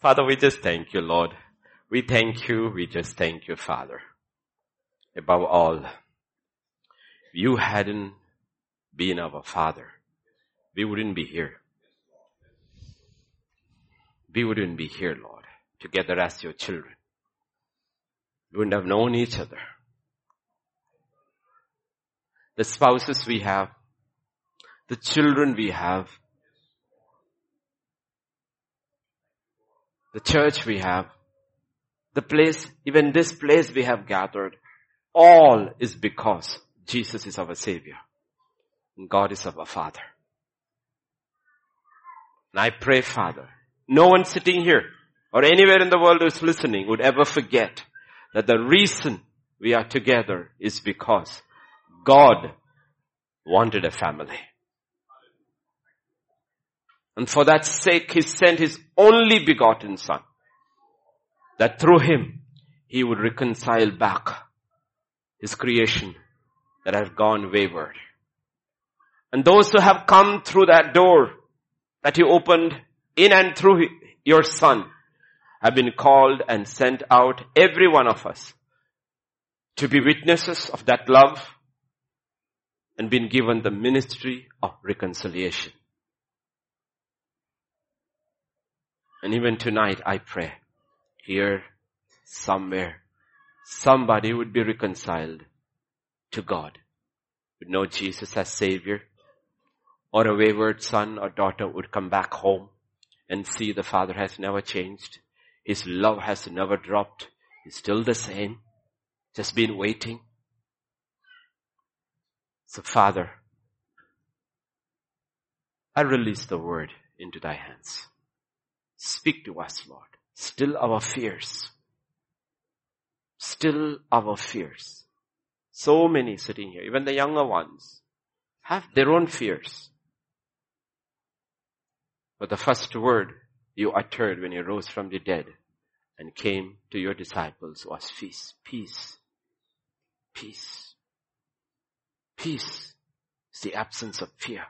Father, we just thank you, Lord. We thank you. We just thank you, Father. Above all, if you hadn't been our Father, we wouldn't be here. We wouldn't be here, Lord, together as your children. We wouldn't have known each other. The spouses we have, the children we have, the church we have, the place, even this place we have gathered, all is because Jesus is our Savior and God is our Father. And I pray, Father, no one sitting here or anywhere in the world who's listening would ever forget that the reason we are together is because God wanted a family. And for that sake, He sent His only begotten Son. That through Him, He would reconcile back His creation that had gone wayward. And those who have come through that door that He opened in and through your Son have been called and sent out, every one of us, to be witnesses of that love and been given the ministry of reconciliation. And even tonight I pray, here, somewhere, somebody would be reconciled to God, would know Jesus as Savior, or a wayward son or daughter would come back home and see the Father has never changed. His love has never dropped. He's still the same. Just been waiting. So Father, I release the word into thy hands. Speak to us, Lord. Still our fears. Still our fears. So many sitting here, even the younger ones, have their own fears. But the first word you uttered when you rose from the dead and came to your disciples was peace, peace, peace. Peace is the absence of fear.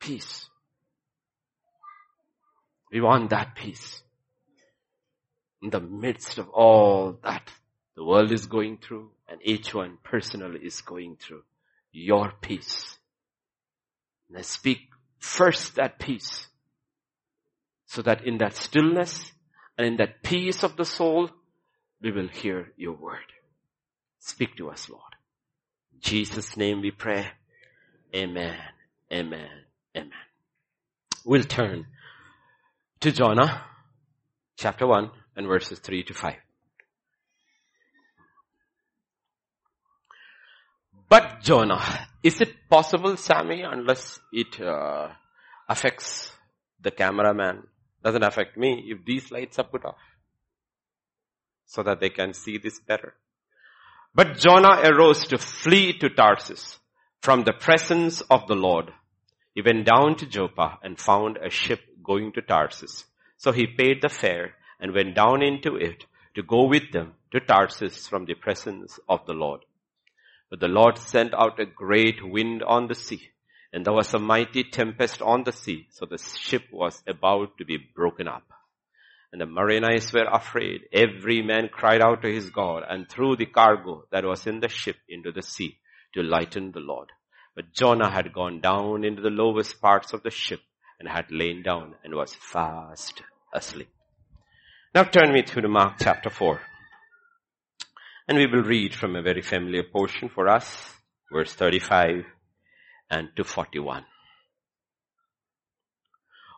Peace. We want that peace. In the midst of all that the world is going through and each one personally is going through, your peace. And I speak first that peace so that in that stillness and in that peace of the soul, we will hear your word. Speak to us, Lord. In Jesus' name we pray. Amen. Amen. Amen. We'll turn to Jonah chapter 1 and verses 3 to 5. But Jonah, is it possible, Sammy, unless it uh, affects the cameraman, doesn't affect me, if these lights are put off? So that they can see this better. But Jonah arose to flee to Tarsus from the presence of the Lord. He went down to Joppa and found a ship going to Tarsus. So he paid the fare and went down into it to go with them to Tarsus from the presence of the Lord. But the Lord sent out a great wind on the sea, and there was a mighty tempest on the sea, so the ship was about to be broken up. And the mariners were afraid. Every man cried out to his God and threw the cargo that was in the ship into the sea to lighten the Lord. But Jonah had gone down into the lowest parts of the ship and had lain down and was fast asleep. Now turn with me to Mark chapter 4. And we will read from a very familiar portion for us, verse 35 and to 41.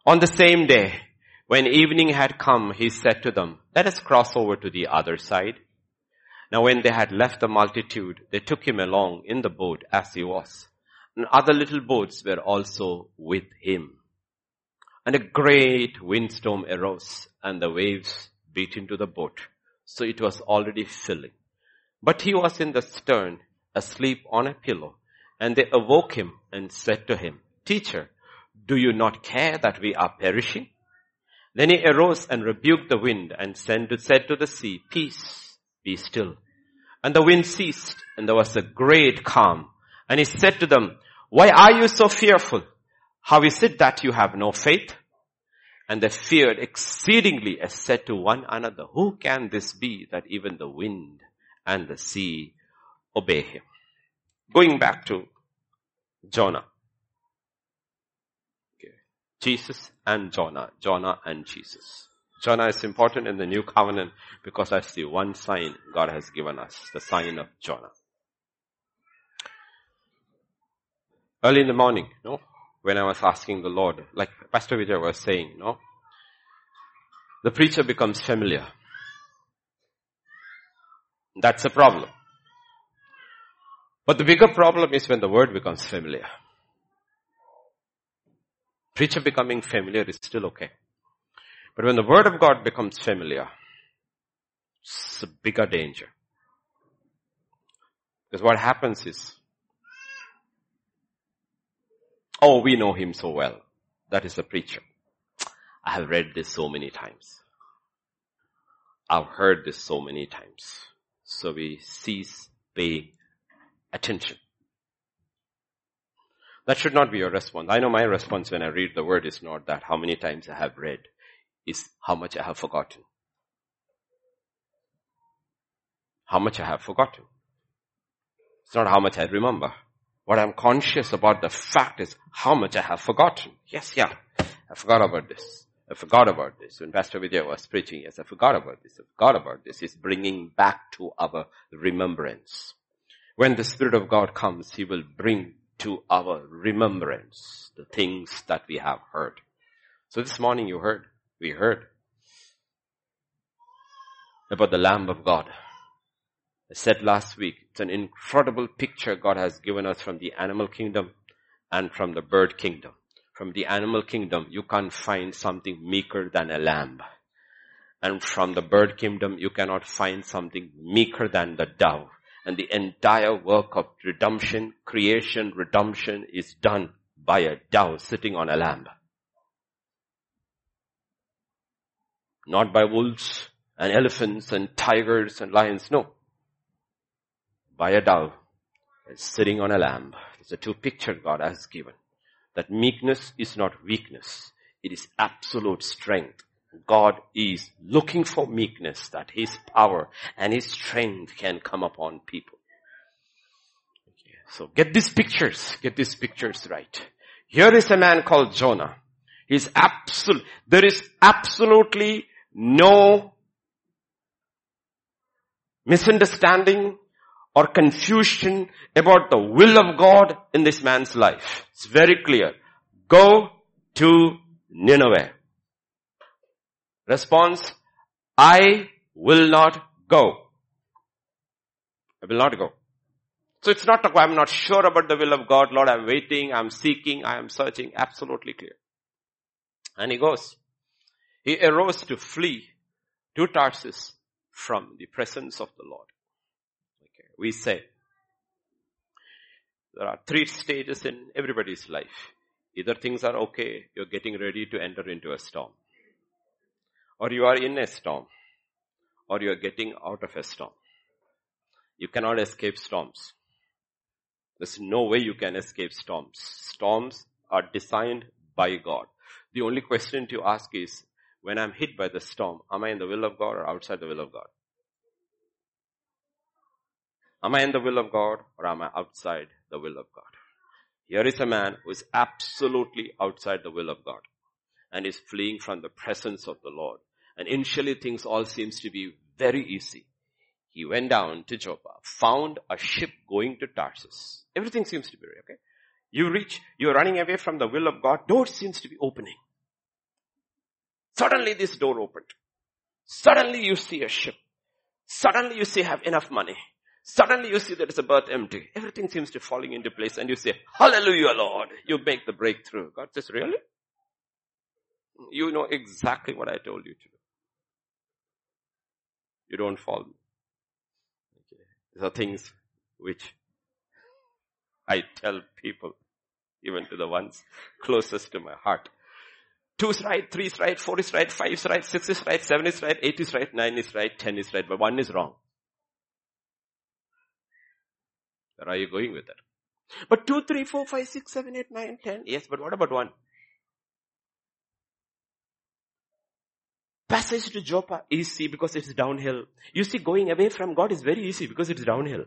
On the same day, when evening had come, he said to them, let us cross over to the other side. Now when they had left the multitude, they took him along in the boat as he was. And other little boats were also with him. And a great windstorm arose and the waves beat into the boat. So it was already filling. But he was in the stern, asleep on a pillow. And they awoke him and said to him, Teacher, do you not care that we are perishing? Then he arose and rebuked the wind and said to the sea, Peace, be still. And the wind ceased and there was a great calm. And he said to them, Why are you so fearful? How is it that you have no faith? And they feared exceedingly and said to one another, who can this be that even the wind and the sea obey him? Going back to Jonah. Okay. Jesus and Jonah. Jonah and Jesus. Jonah is important in the new covenant because that's the one sign God has given us, the sign of Jonah. Early in the morning, no, when I was asking the Lord, like Pastor Vijay was saying, no, the preacher becomes familiar. That's a problem. But the bigger problem is when the word becomes familiar. Preacher becoming familiar is still okay. But when the word of God becomes familiar, it's a bigger danger. Because what happens is, oh, we know him so well. That is a preacher. I have read this so many times. I've heard this so many times. So we cease paying attention. That should not be your response. I know my response when I read the word is not that how many times I have read is how much I have forgotten. How much I have forgotten. It's not how much I remember. What I'm conscious about the fact is how much I have forgotten. Yes, yeah. I forgot about this. I forgot about this. When Pastor Vijay was preaching, yes, I forgot about this. I forgot about this. He's bringing back to our remembrance. When the Spirit of God comes, He will bring to our remembrance the things that we have heard. So this morning you heard we heard about the Lamb of God. I said last week, it's an incredible picture God has given us from the animal kingdom and from the bird kingdom. From the animal kingdom, you can't find something meeker than a lamb. And from the bird kingdom, you cannot find something meeker than the dove. And the entire work of redemption, creation, redemption is done by a dove sitting on a lamb. Not by wolves and elephants and tigers and lions. No. By a dove and sitting on a lamb. It's a two picture God has given. That meekness is not weakness. It is absolute strength. God is looking for meekness that His power and His strength can come upon people. Okay. So get these pictures, get these pictures right. Here is a man called Jonah. He's absolute, there is absolutely no misunderstanding or confusion about the will of God in this man's life. It's very clear. Go to Nineveh. Response, I will not go. I will not go. So it's not I'm not sure about the will of God. Lord, I'm waiting, I'm seeking, I am searching. Absolutely clear. And he goes. He arose to flee to Tarsus from the presence of the Lord. We say there are three stages in everybody's life. Either things are okay, you're getting ready to enter into a storm. Or you are in a storm. Or you are getting out of a storm. You cannot escape storms. There's no way you can escape storms. Storms are designed by God. The only question to ask is, when I'm hit by the storm, am I in the will of God or outside the will of God? Am I in the will of God or am I outside the will of God? Here is a man who is absolutely outside the will of God and is fleeing from the presence of the Lord. And initially things all seems to be very easy. He went down to Joppa, found a ship going to Tarsus. Everything seems to be okay. You reach, you're running away from the will of God, door seems to be opening. Suddenly this door opened. Suddenly you see a ship. Suddenly you see have enough money. Suddenly you see there is a berth empty. Everything seems to falling into place and you say, hallelujah Lord. You make the breakthrough. God says, really? You know exactly what I told you to do. You don't fall. Okay. These are things which I tell people, even to the ones closest to my heart. Two is right, three is right, four is right, five is right, six is right, seven is right, eight is right, nine is right, ten is right, but one is wrong. Where are you going with that? But two, three, four, five, six, seven, eight, nine, ten. Yes, but what about one? Passage to Joppa, easy because it's downhill. You see, going away from God is very easy because it's downhill.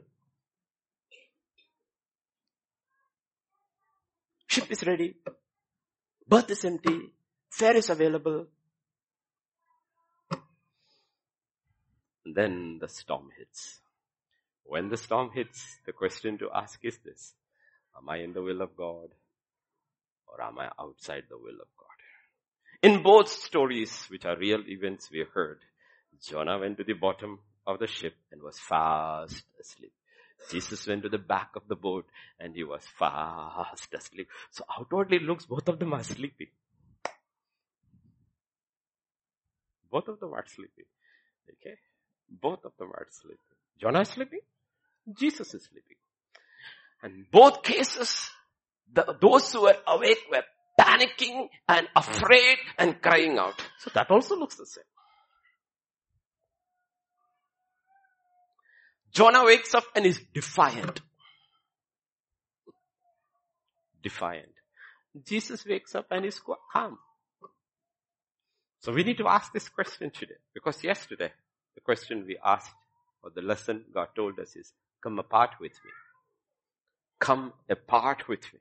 Ship is ready. Berth is empty. Fare is available. And then the storm hits. When the storm hits, the question to ask is this. Am I in the will of God? Or am I outside the will of God? In both stories, which are real events we heard, Jonah went to the bottom of the ship and was fast asleep. Jesus went to the back of the boat and he was fast asleep. So outwardly looks both of them are sleeping. Both of them are sleeping. Okay? Both of them are sleeping. Jonah is sleeping. Jesus is sleeping. And both cases, the, those who were awake were panicking and hmm. afraid and crying out. So that also looks the same. Jonah wakes up and is defiant. Defiant. Jesus wakes up and is calm. So we need to ask this question today. Because yesterday, the question we asked, or the lesson God told us is, come apart with me. Come apart with me.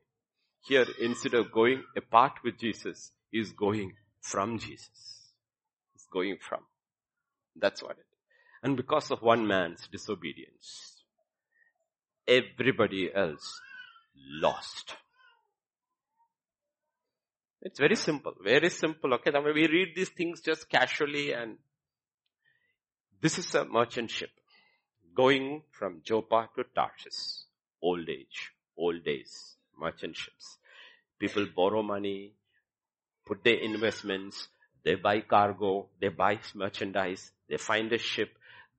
Here, instead of going apart with Jesus, is going from Jesus. He's going from. That's what it is. And because of one man's disobedience, everybody else lost. It's very simple, very simple. Okay, now we read these things just casually and this is a merchant ship going from Joppa to Tarshish. Old age, old days merchant ships. People borrow money, put their investments, they buy cargo, they buy merchandise, they find a ship,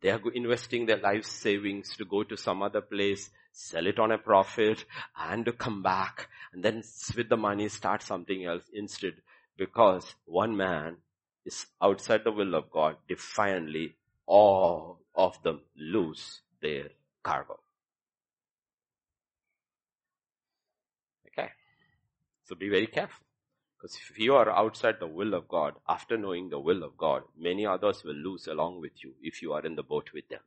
they are investing their life savings to go to some other place, sell it on a profit, and to come back, and then with the money start something else instead, because one man is outside the will of God, defiantly all of them lose their cargo. Okay. So be very careful. Because if you are outside the will of God, after knowing the will of God, many others will lose along with you if you are in the boat with them.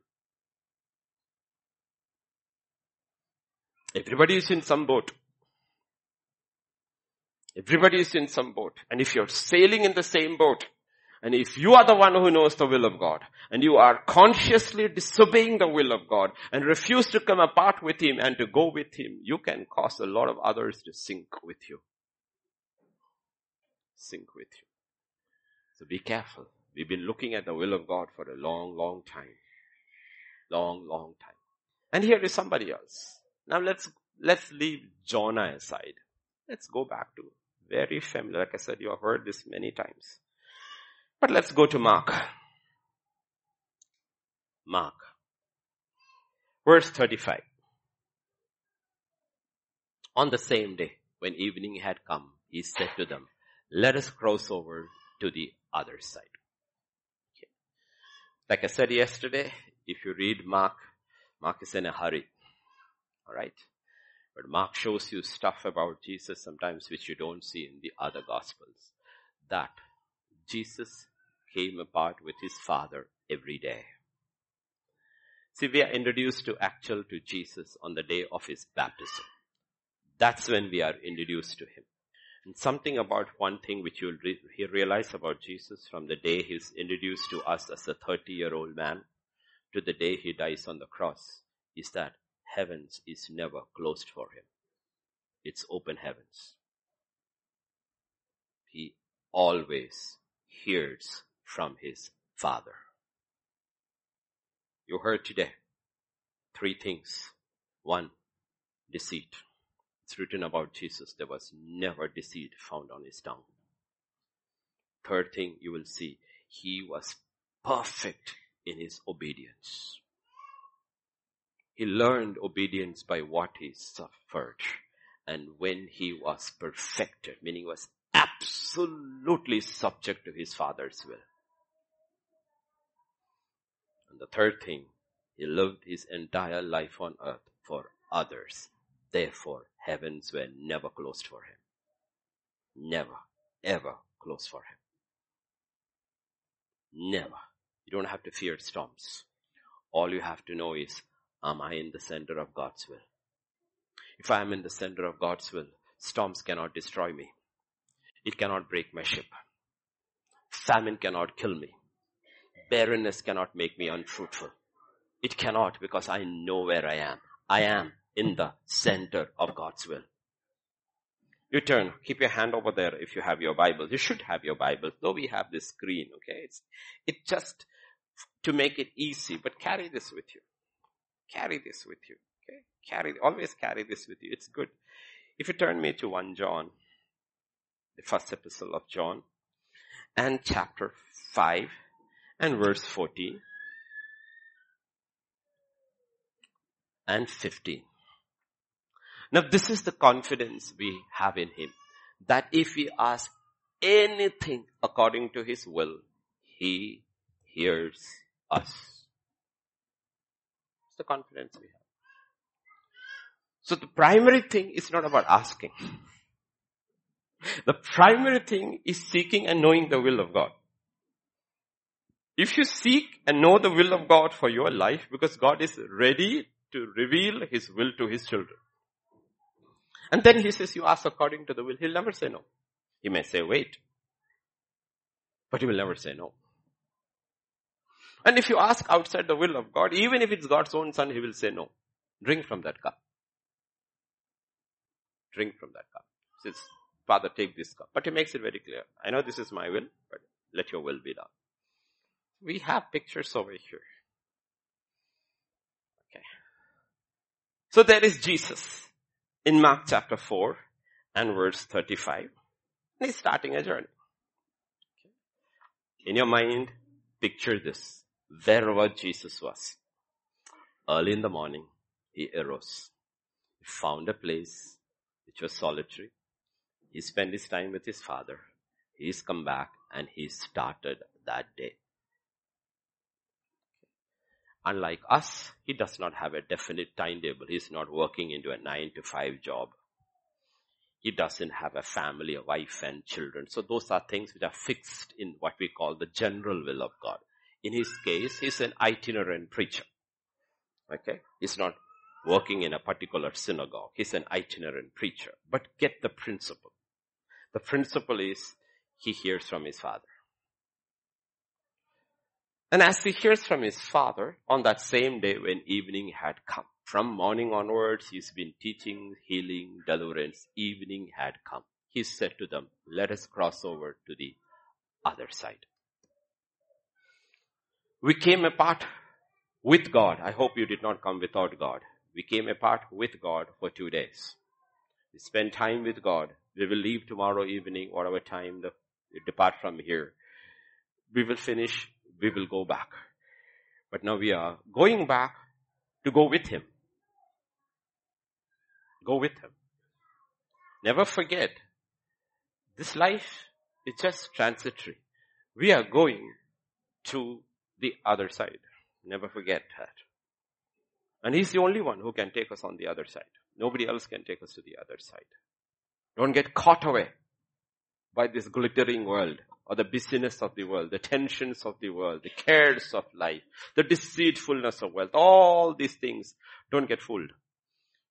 Everybody is in some boat. Everybody is in some boat. And if you're sailing in the same boat, and if you are the one who knows the will of God, and you are consciously disobeying the will of God, and refuse to come apart with Him and to go with Him, you can cause a lot of others to sink with you. Sink with you. So be careful. We've been looking at the will of God for a long, long time. Long, long time. And here is somebody else. Now let's, let's leave Jonah aside. Let's go back to very familiar. Like I said, you have heard this many times. But let's go to Mark. Mark. Verse 35. On the same day, when evening had come, he said to them, let us cross over to the other side. Okay. Like I said yesterday, if you read Mark, Mark is in a hurry. Alright? But Mark shows you stuff about Jesus sometimes which you don't see in the other gospels. That Jesus came apart with his father every day. See, we are introduced to actual to Jesus on the day of his baptism. That's when we are introduced to him. And something about one thing which you'll re- realize about Jesus from the day he's introduced to us as a 30 year old man to the day he dies on the cross is that heavens is never closed for him. It's open heavens. He always hears from his father. You heard today three things. One, deceit. It's written about Jesus. There was never deceit found on his tongue. Third thing you will see, he was perfect in his obedience. He learned obedience by what he suffered. And when he was perfected, meaning was absolutely subject to his father's will. And the third thing, he lived his entire life on earth for others. Therefore, heavens were never closed for him. Never, ever closed for him. Never. You don't have to fear storms. All you have to know is, am I in the center of God's will? If I am in the center of God's will, storms cannot destroy me. It cannot break my ship. Famine cannot kill me. Barrenness cannot make me unfruitful. It cannot because I know where I am. I am in the center of God's will. You turn, keep your hand over there if you have your Bible. You should have your Bible, though we have this screen, okay? It's, it just to make it easy, but carry this with you. Carry this with you, okay? Carry, always carry this with you. It's good. If you turn me to 1 John, the first epistle of John, and chapter 5 and verse 14 and 15. Now this is the confidence we have in Him. That if we ask anything according to His will, He hears us. It's the confidence we have. So the primary thing is not about asking. The primary thing is seeking and knowing the will of God. If you seek and know the will of God for your life, because God is ready to reveal His will to His children. And then he says, you ask according to the will. He'll never say no. He may say wait. But he will never say no. And if you ask outside the will of God, even if it's God's own son, he will say no. Drink from that cup. Drink from that cup. Father, take this cup. But he makes it very clear. I know this is my will, but let your will be done. We have pictures over here. Okay. So there is Jesus in Mark chapter 4 and verse 35. He's starting a journey. In your mind, picture this. Wherever Jesus was. Early in the morning, he arose. He found a place which was solitary. He spent his time with his father. He's come back and he started that day. Unlike us, he does not have a definite timetable. He's not working into a nine to five job. He doesn't have a family, a wife and children. So those are things which are fixed in what we call the general will of God. In his case, he's an itinerant preacher. Okay? He's not working in a particular synagogue. He's an itinerant preacher. But get the principle. The principle is he hears from his father. And as he hears from his father, on that same day when evening had come, from morning onwards, he's been teaching, healing, deliverance. Evening had come. He said to them, let us cross over to the other side. We came apart with God. I hope you did not come without God. We came apart with God for two days. We spent time with God. We will leave tomorrow evening, whatever time the, depart from here. We will finish we will go back. But now we are going back to go with Him. Go with Him. Never forget, this life is just transitory. We are going to the other side. Never forget that. And He's the only one who can take us on the other side. Nobody else can take us to the other side. Don't get caught away by this glittering world or the busyness of the world, the tensions of the world, the cares of life, the deceitfulness of wealth, all these things, don't get fooled.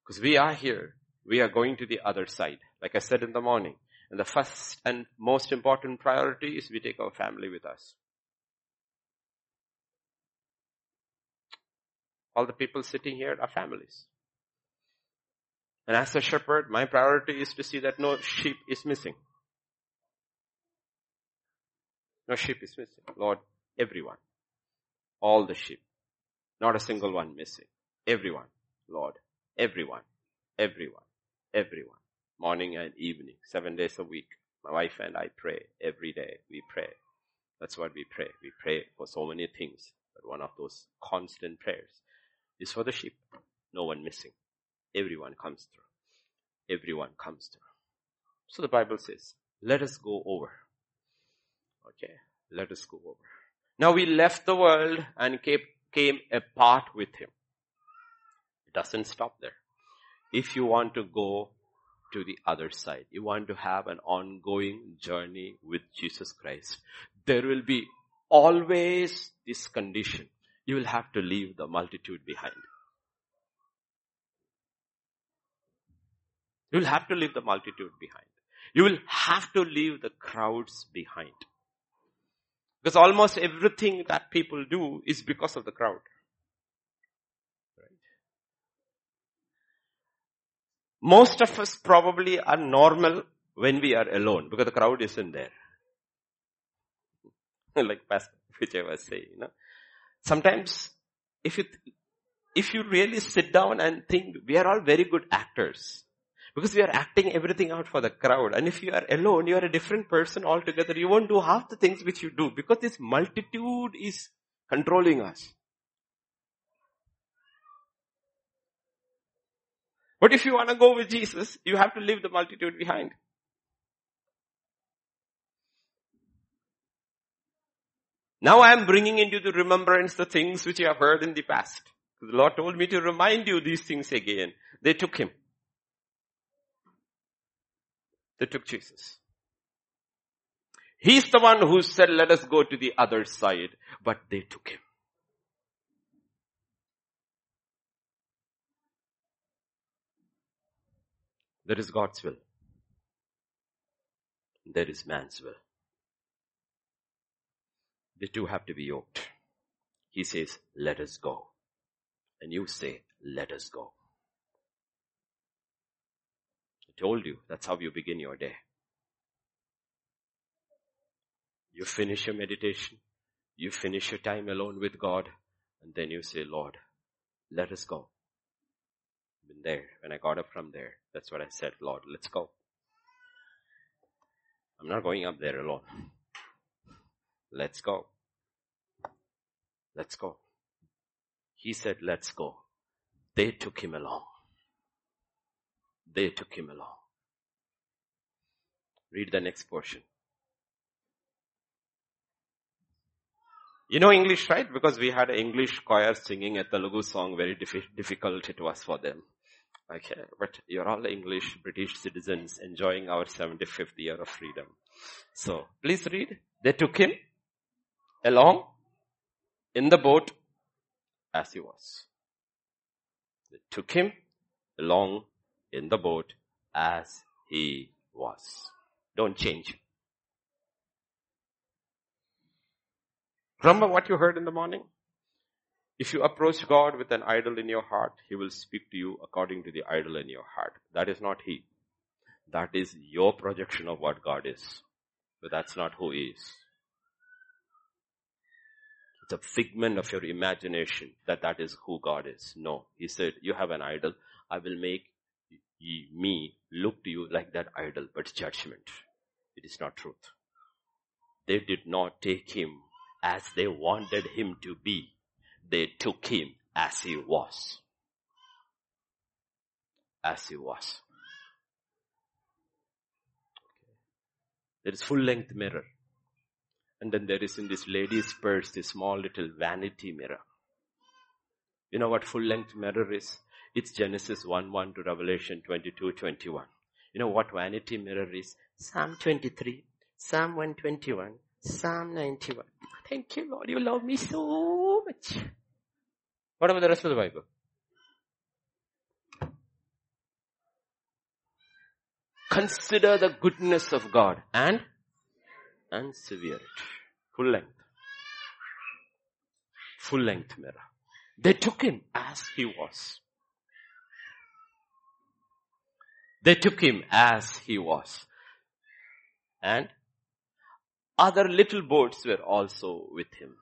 Because we are here, we are going to the other side. Like I said in the morning, and the first and most important priority is we take our family with us. All the people sitting here are families. And as a shepherd, my priority is to see that no sheep is missing. No sheep is missing. Lord, everyone. All the sheep. Not a single one missing. Everyone. Lord, everyone. Everyone. Everyone. Morning and evening. Seven days a week. My wife and I pray every day. We pray. That's what we pray. We pray for so many things. But one of those constant prayers is for the sheep. No one missing. Everyone comes through. Everyone comes through. So the Bible says, let us go over Okay, let us go over. Now we left the world and came, came apart with him. It doesn't stop there. If you want to go to the other side, you want to have an ongoing journey with Jesus Christ, there will be always this condition. You will have to leave the multitude behind. You will have to leave the multitude behind. You will have to leave the crowds behind. Because almost everything that people do is because of the crowd. Right? Most of us probably are normal when we are alone because the crowd isn't there. like Pastor Vijay was saying, you know. Sometimes if you, if you really sit down and think, we are all very good actors. Because we are acting everything out for the crowd. And if you are alone, you are a different person altogether. You won't do half the things which you do because this multitude is controlling us. But if you want to go with Jesus, you have to leave the multitude behind. Now I am bringing into the remembrance the things which you have heard in the past. The Lord told me to remind you these things again. They took him. They took Jesus. He's the one who said, let us go to the other side, but they took him. There is God's will. There is man's will. The two have to be yoked. He says, let us go. And you say, let us go. I told you, that's how you begin your day. You finish your meditation. You finish your time alone with God. And then you say, Lord, let us go. Been there. When I got up from there, that's what I said, Lord, let's go. I'm not going up there alone. Let's go. Let's go. He said, let's go. They took him along. They took him along. Read the next portion. You know English, right? Because we had English choir singing a Telugu song, very difficult it was for them. Okay, but you're all English British citizens enjoying our 75th year of freedom. So, please read. They took him along in the boat as he was. They took him along in the boat as he was. Don't change. Remember what you heard in the morning? If you approach God with an idol in your heart, He will speak to you according to the idol in your heart. That is not He. That is your projection of what God is. But that's not who He is. It's a figment of your imagination that that is who God is. No. He said, you have an idol. I will make me look to you like that idol, but judgment. It is not truth. They did not take him as they wanted him to be. They took him as he was. As he was. There is full length mirror. And then there is in this lady's purse this small little vanity mirror. You know what full length mirror is? It's Genesis 1 1 to Revelation 22 21. You know what vanity mirror is? Psalm 23, Psalm 121, Psalm 91. Thank you Lord, you love me so much. What about the rest of the Bible? Consider the goodness of God and and severe severity. Full length. Full length mirror. They took him as he was. They took him as he was. And other little boats were also with him.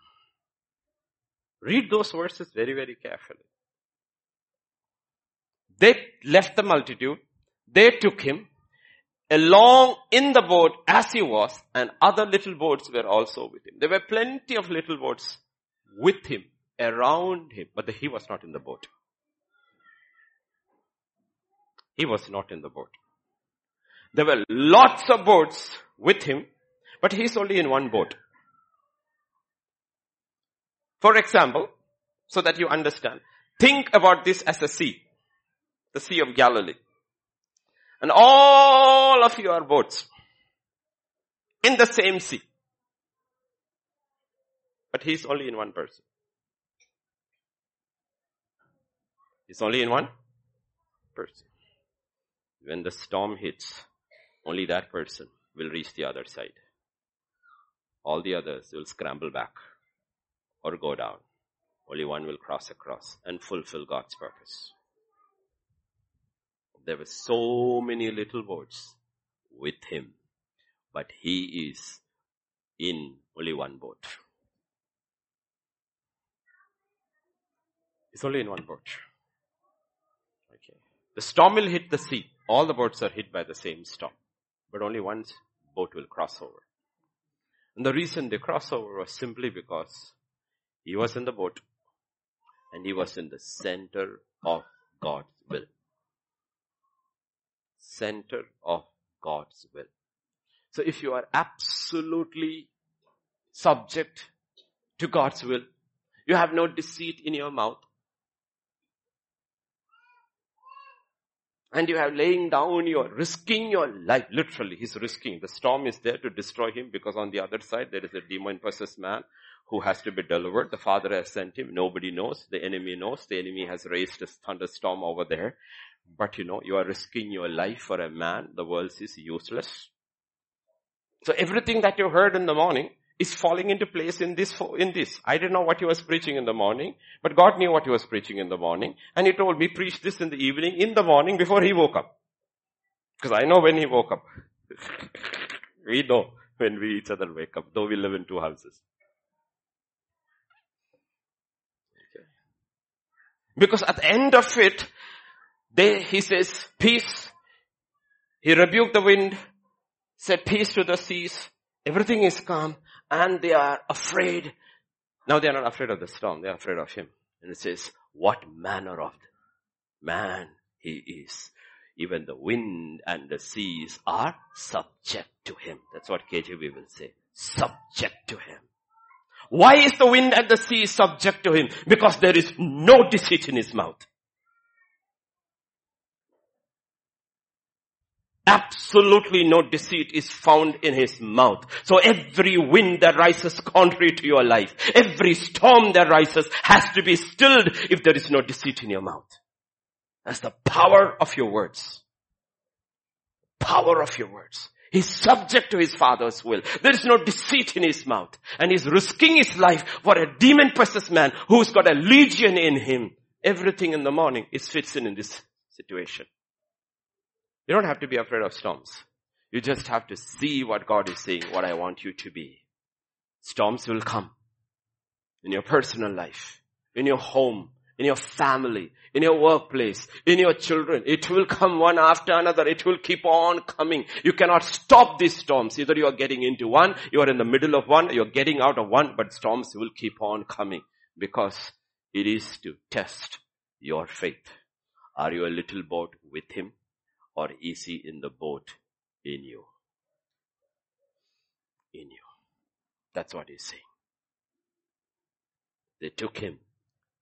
Read those verses very, very carefully. They left the multitude. They took him along in the boat as he was and other little boats were also with him. There were plenty of little boats with him, around him, but he was not in the boat. He was not in the boat. There were lots of boats with him, but he's only in one boat. For example, so that you understand, think about this as a sea, the Sea of Galilee. And all of you are boats in the same sea. But he's only in one person. He's only in one person. When the storm hits, only that person will reach the other side. All the others will scramble back or go down. Only one will cross across and fulfill God's purpose. There were so many little boats with him, but he is in only one boat. It's only in one boat. Okay. The storm will hit the sea. All the boats are hit by the same storm. But only one boat will cross over. And the reason they cross over was simply because he was in the boat and he was in the center of God's will. Center of God's will. So if you are absolutely subject to God's will, you have no deceit in your mouth, and you have laying down, you are risking your life. Literally, he's risking. The storm is there to destroy him because on the other side there is a demon possessed man who has to be delivered. The father has sent him. Nobody knows. The enemy knows. The enemy has raised a thunderstorm over there. But you know, you are risking your life for a man. The world is useless. So everything that you heard in the morning, is falling into place in this, in this. I didn't know what he was preaching in the morning, but God knew what he was preaching in the morning. And he told me, preach this in the evening, in the morning before he woke up. Because I know when he woke up. we know when we each other wake up, though we live in two houses. Because at the end of it, they, he says, peace. He rebuked the wind, said peace to the seas. Everything is calm and they are afraid. Now they are not afraid of the storm, they are afraid of him. And it says, what manner of man he is. Even the wind and the seas are subject to him. That's what KJV will say. Subject to him. Why is the wind and the sea subject to him? Because there is no deceit in his mouth. Absolutely no deceit is found in his mouth. So every wind that rises contrary to your life, every storm that rises has to be stilled if there is no deceit in your mouth. That's the power of your words. Power of your words. He's subject to his father's will. There is no deceit in his mouth. And he's risking his life for a demon possessed man who's got a legion in him. Everything in the morning is fits in in this situation. You don't have to be afraid of storms. You just have to see what God is saying, what I want you to be. Storms will come in your personal life, in your home, in your family, in your workplace, in your children. It will come one after another. It will keep on coming. You cannot stop these storms. Either you are getting into one, you are in the middle of one, you're getting out of one, but storms will keep on coming because it is to test your faith. Are you a little boat with him or is he in the boat in you? In you. That's what he's saying. They took him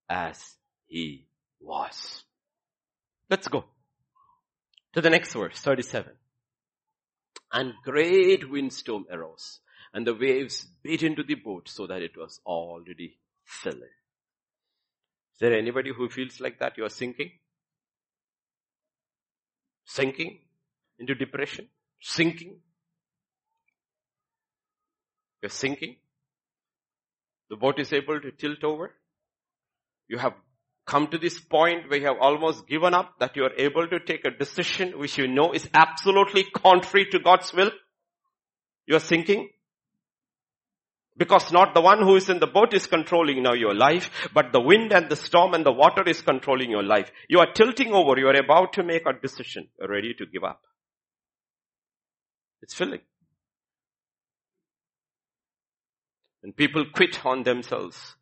as he was. Let's go to the next verse, 37. And great windstorm arose and the waves beat into the boat so that it was already filling. Is there anybody who feels like that? You are sinking? Sinking into depression, sinking. You're sinking. The boat is able to tilt over. You have come to this point where you have almost given up that you are able to take a decision which you know is absolutely contrary to God's will. You are sinking. Because not the one who is in the boat is controlling now your life, but the wind and the storm and the water is controlling your life. You are tilting over. You are about to make a decision. You're ready to give up. It's filling. When people quit on themselves,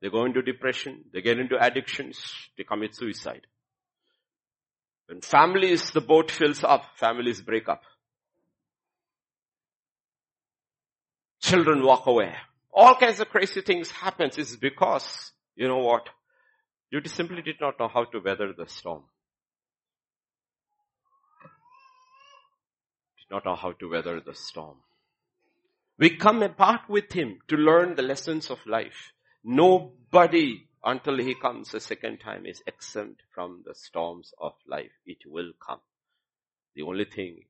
they go into depression, they get into addictions, they commit suicide. When families, the boat fills up, families break up. Children walk away. All kinds of crazy things happens is because, you know what? You simply did not know how to weather the storm. Did not know how to weather the storm. We come apart with Him to learn the lessons of life. Nobody until He comes a second time is exempt from the storms of life. It will come. The only thing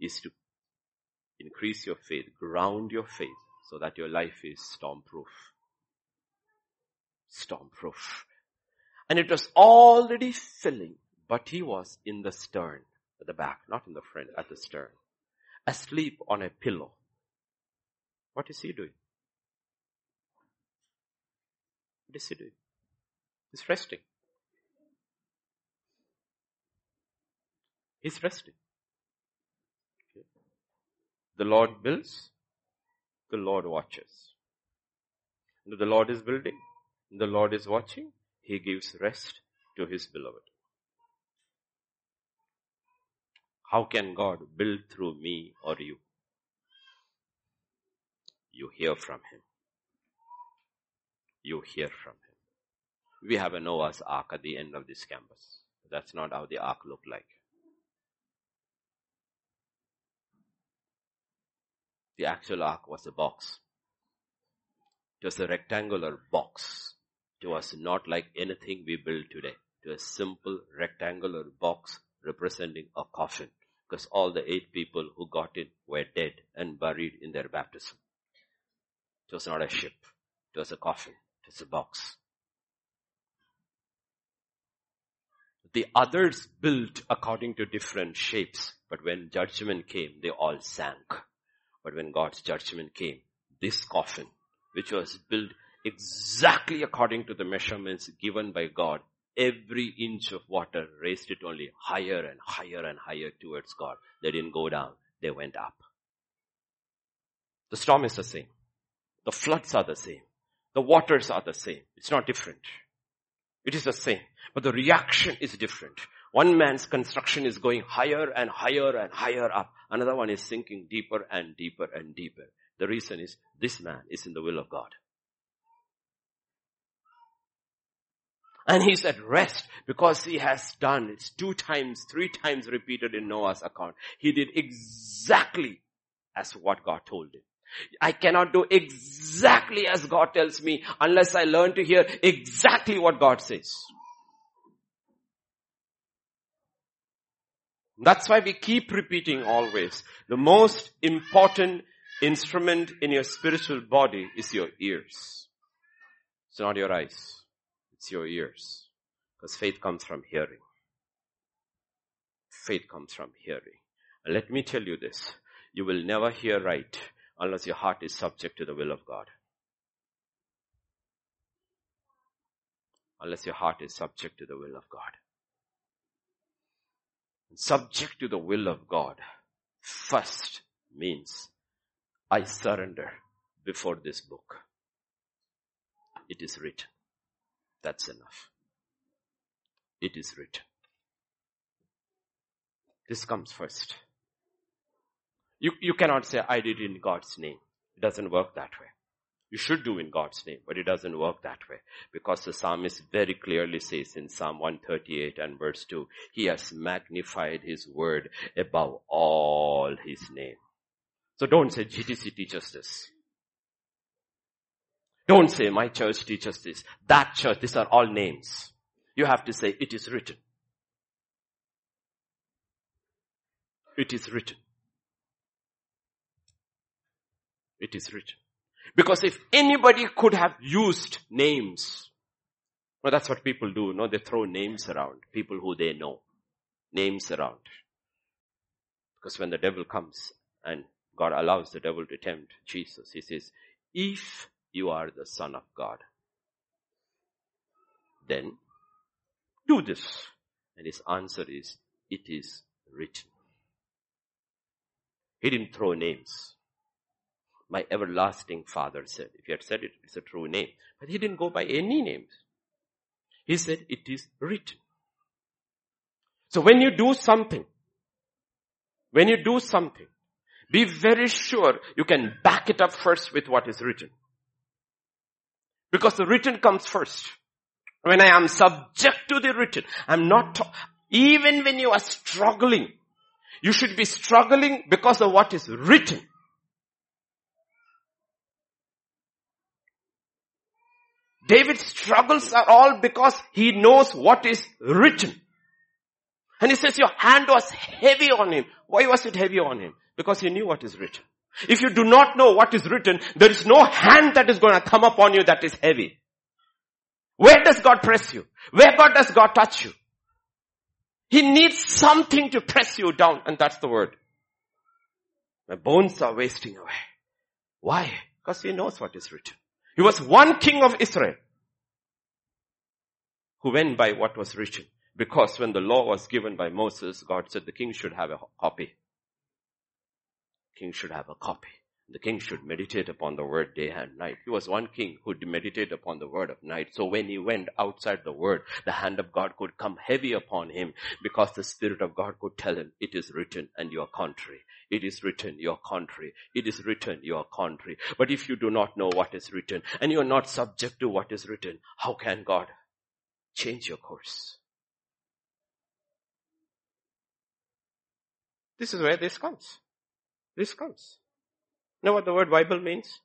is to increase your faith, ground your faith so that your life is storm-proof. Storm-proof. And it was already filling, but he was in the stern, at the back, not in the front, at the stern, asleep on a pillow. What is he doing? What is he doing? He's resting. He's resting. The Lord builds, the Lord watches. The Lord is building, the Lord is watching, He gives rest to His beloved. How can God build through me or you? You hear from Him. You hear from Him. We have a Noah's Ark at the end of this campus. That's not how the Ark looked like. The actual ark was a box. It was a rectangular box. It was not like anything we build today. It was a simple rectangular box representing a coffin because all the eight people who got in were dead and buried in their baptism. It was not a ship. It was a coffin. It was a box. The others built according to different shapes, but when judgment came, they all sank. But when God's judgment came, this coffin, which was built exactly according to the measurements given by God, every inch of water raised it only higher and higher and higher towards God. They didn't go down, they went up. The storm is the same. The floods are the same. The waters are the same. It's not different. It is the same. But the reaction is different. One man's construction is going higher and higher and higher up. Another one is sinking deeper and deeper and deeper. The reason is this man is in the will of God. And he's at rest because he has done it's two times, three times repeated in Noah's account. He did exactly as what God told him. I cannot do exactly as God tells me unless I learn to hear exactly what God says. That's why we keep repeating always. The most important instrument in your spiritual body is your ears. It's not your eyes. It's your ears. Because faith comes from hearing. Faith comes from hearing. And let me tell you this. You will never hear right unless your heart is subject to the will of God. Unless your heart is subject to the will of God subject to the will of God first means I surrender before this book. It is written. That's enough. It is written. This comes first. You, you cannot say, I did in God's name. It doesn't work that way. You should do in God's name, but it doesn't work that way. Because the psalmist very clearly says in Psalm 138 and verse 2, He has magnified His word above all His name. So don't say GTC teaches this. Don't say my church teaches this. That church, these are all names. You have to say it is written. It is written. It is written. Because if anybody could have used names, well, that's what people do, no? They throw names around, people who they know. Names around. Because when the devil comes and God allows the devil to tempt Jesus, he says, if you are the son of God, then do this. And his answer is, it is written. He didn't throw names my everlasting father said. If he had said it, it's a true name. But he didn't go by any names. He said it is written. So when you do something, when you do something, be very sure you can back it up first with what is written. Because the written comes first. When I am subject to the written, I'm not, even when you are struggling, you should be struggling because of what is written. David's struggles are all because he knows what is written. And he says your hand was heavy on him. Why was it heavy on him? Because he knew what is written. If you do not know what is written, there is no hand that is going to come upon you that is heavy. Where does God press you? Where God does God touch you? He needs something to press you down and that's the word. My bones are wasting away. Why? Because he knows what is written. He was one king of Israel who went by what was written. Because when the law was given by Moses, God said the king should have a copy. King should have a copy. The king should meditate upon the word day and night. He was one king who meditated upon the word of night. So when he went outside the word, the hand of God could come heavy upon him because the spirit of God could tell him, it is written and you are contrary. It is written, you are contrary. It is written, you are contrary. But if you do not know what is written and you are not subject to what is written, how can God change your course? This is where this comes. This comes. Know what the word Bible means?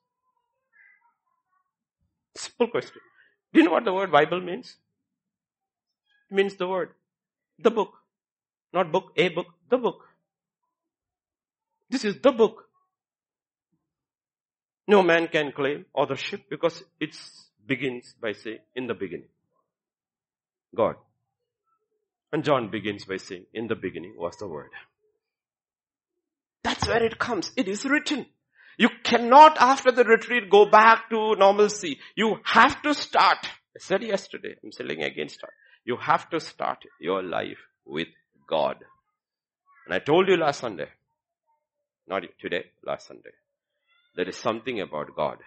Simple question. Do you know what the word Bible means? It means the word. The book. Not book, a book, the book. This is the book. No man can claim authorship because it begins by saying, in the beginning. God. And John begins by saying, in the beginning was the word. That's where it comes. It is written. You cannot after the retreat go back to normalcy. You have to start. I said yesterday, I'm selling again start. You have to start your life with God. And I told you last Sunday, not today, last Sunday, there is something about God.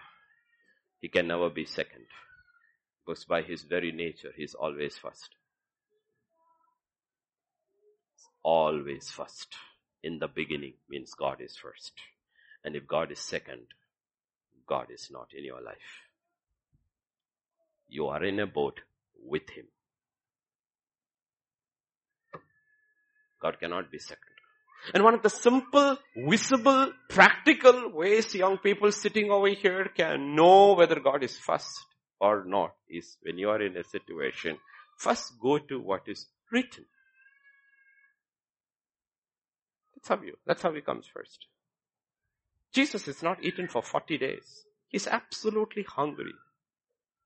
He can never be second. Because by his very nature, he is always first. Always first. In the beginning means God is first. And if God is second, God is not in your life. You are in a boat with Him. God cannot be second. And one of the simple, visible, practical ways young people sitting over here can know whether God is first or not is when you are in a situation, first go to what is written. That's how you, that's how he comes first. Jesus is not eaten for 40 days. He's absolutely hungry.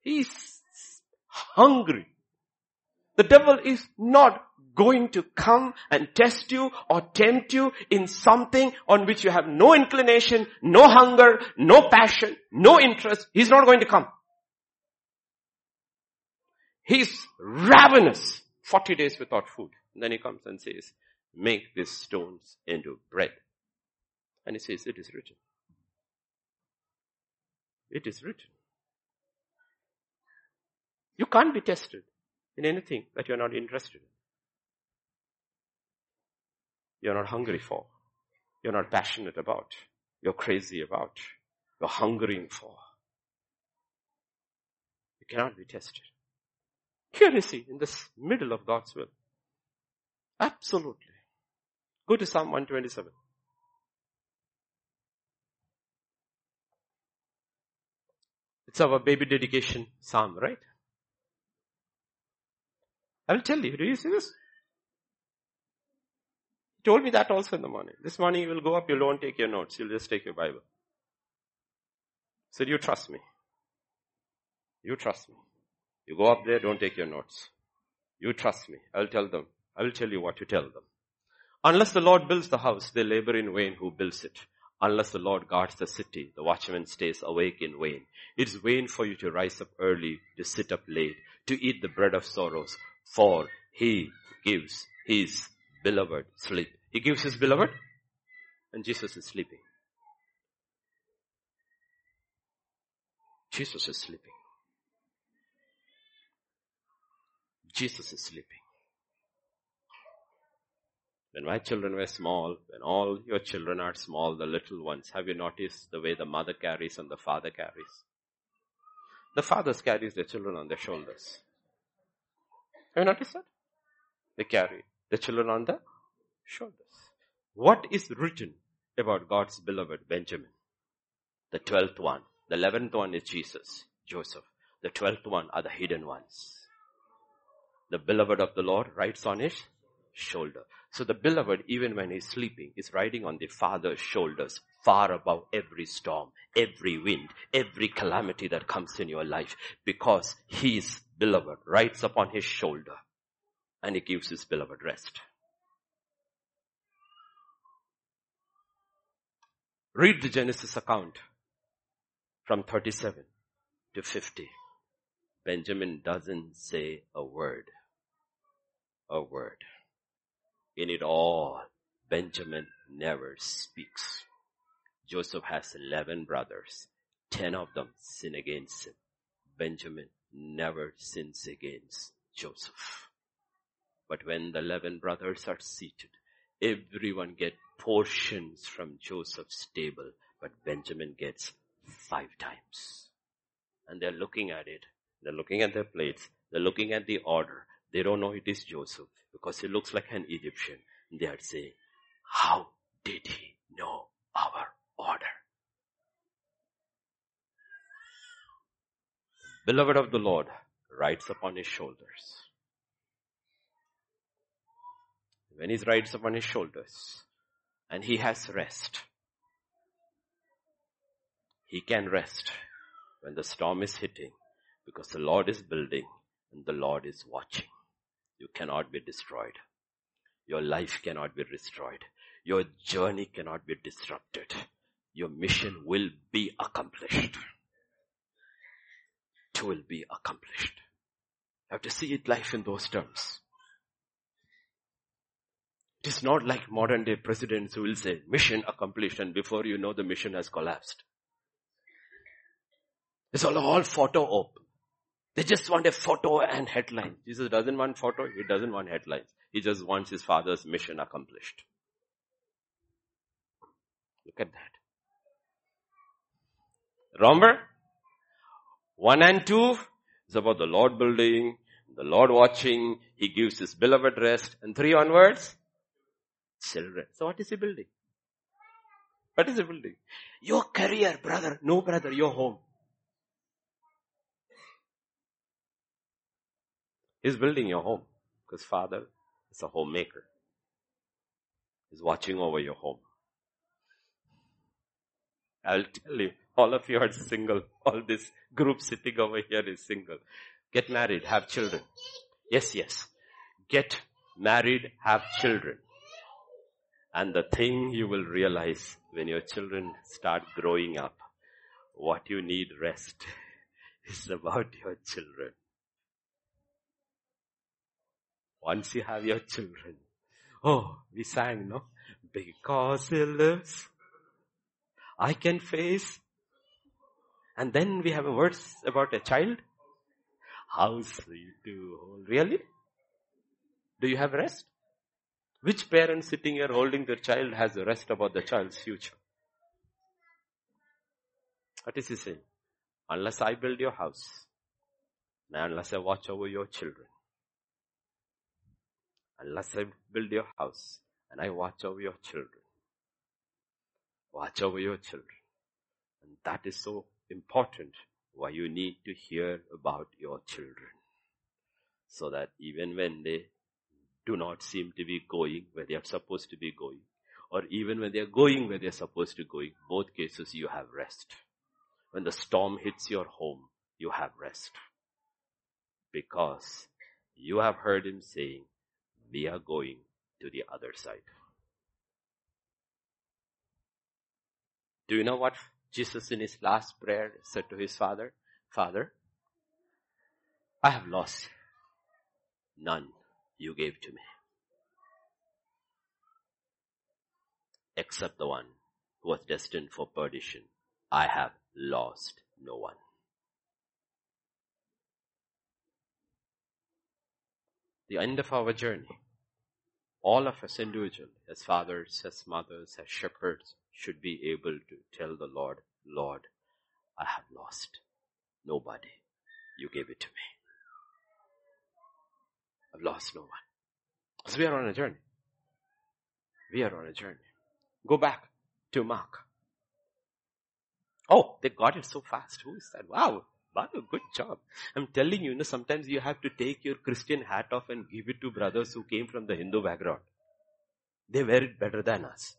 He's hungry. The devil is not going to come and test you or tempt you in something on which you have no inclination, no hunger, no passion, no interest. He's not going to come. He's ravenous. 40 days without food. And then he comes and says, make these stones into bread. And he says, it is written. It is written. You can't be tested in anything that you're not interested in. You're not hungry for. You're not passionate about. You're crazy about. You're hungering for. You cannot be tested. Here you see, in this middle of God's will. Absolutely. Go to Psalm 127. It's our baby dedication psalm, right? I will tell you. Do you see this? He told me that also in the morning. This morning you will go up, you won't take your notes, you'll just take your Bible. Said, you trust me. You trust me. You go up there, don't take your notes. You trust me. I'll tell them. I will tell you what to tell them. Unless the Lord builds the house, they labor in vain who builds it. Unless the Lord guards the city, the watchman stays awake in vain. It is vain for you to rise up early, to sit up late, to eat the bread of sorrows, for he gives his beloved sleep. He gives his beloved, and Jesus is sleeping. Jesus is sleeping. Jesus is sleeping. When my children were small, when all your children are small, the little ones, have you noticed the way the mother carries and the father carries? The fathers carries their children on their shoulders. Have you noticed that? They carry the children on the shoulders. What is written about God's beloved Benjamin? The twelfth one. The eleventh one is Jesus, Joseph. The twelfth one are the hidden ones. The beloved of the Lord rides on his shoulder. So the beloved, even when he's sleeping, is riding on the father's shoulders, far above every storm, every wind, every calamity that comes in your life, because his beloved rides upon his shoulder and he gives his beloved rest. Read the Genesis account from 37 to 50. Benjamin doesn't say a word. A word. In it all, Benjamin never speaks. Joseph has 11 brothers. 10 of them sin against him. Benjamin never sins against Joseph. But when the 11 brothers are seated, everyone get portions from Joseph's table, but Benjamin gets five times. And they're looking at it. They're looking at their plates. They're looking at the order. They don't know it is Joseph because he looks like an Egyptian. They are saying, how did he know our order? Beloved of the Lord rides upon his shoulders. When he rides upon his shoulders and he has rest, he can rest when the storm is hitting because the Lord is building and the Lord is watching. You cannot be destroyed. Your life cannot be destroyed. Your journey cannot be disrupted. Your mission will be accomplished. It will be accomplished. You have to see it life in those terms. It is not like modern day presidents who will say mission accomplished and before you know the mission has collapsed. It's all, all photo op. They just want a photo and headline. Jesus doesn't want photo. He doesn't want headlines. He just wants his father's mission accomplished. Look at that. Remember? One and two is about the Lord building, the Lord watching, He gives His beloved rest, and three onwards, children. So what is He building? What is He building? Your career, brother. No, brother, your home. He's building your home because Father is a homemaker. He's watching over your home. I'll tell you, all of you are single. All this group sitting over here is single. Get married, have children. Yes, yes. Get married, have children. And the thing you will realize when your children start growing up, what you need rest is about your children. Once you have your children. Oh, we sang, no? Because he lives, I can face. And then we have a verse about a child. How sweet to hold. Really? Do you have rest? Which parent sitting here holding their child has a rest about the child's future? What is he saying? Unless I build your house, unless I watch over your children, unless I build your house and I watch over your children. Watch over your children. And that is so important why you need to hear about your children. So that even when they do not seem to be going where they are supposed to be going, or even when they are going where they are supposed to go, both cases you have rest. When the storm hits your home, you have rest. Because you have heard him saying, we are going to the other side. Do you know what Jesus in his last prayer said to his father? Father, I have lost none you gave to me. Except the one who was destined for perdition. I have lost no one. The end of our journey all of us individually, as fathers, as mothers, as shepherds, should be able to tell the Lord, Lord, I have lost nobody. You gave it to me. I've lost no one. So we are on a journey. We are on a journey. Go back to Mark. Oh, they got it so fast. Who is that? Wow. Balu, good job. I'm telling you, you know, sometimes you have to take your Christian hat off and give it to brothers who came from the Hindu background. They wear it better than us.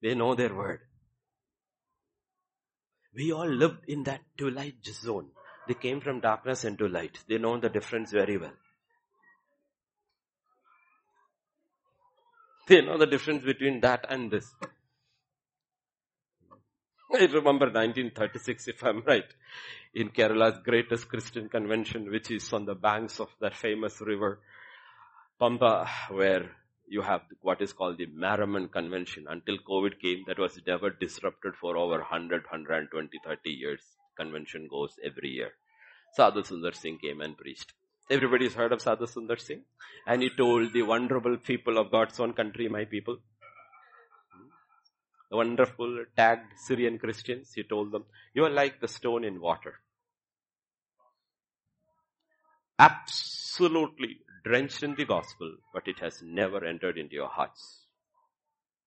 They know their word. We all lived in that twilight zone. They came from darkness into light. They know the difference very well. They know the difference between that and this. I remember 1936, if I'm right, in Kerala's greatest Christian convention, which is on the banks of that famous river, Pampa, where you have what is called the Maramon Convention. Until COVID came, that was never disrupted for over 100, 120, 30 years. Convention goes every year. Sadhu Sundar Singh came and preached. Everybody's heard of Sadhu Sundar Singh? And he told the wonderful people of God's own country, my people, the wonderful tagged Syrian Christians, he told them, you are like the stone in water. Absolutely drenched in the gospel, but it has never entered into your hearts.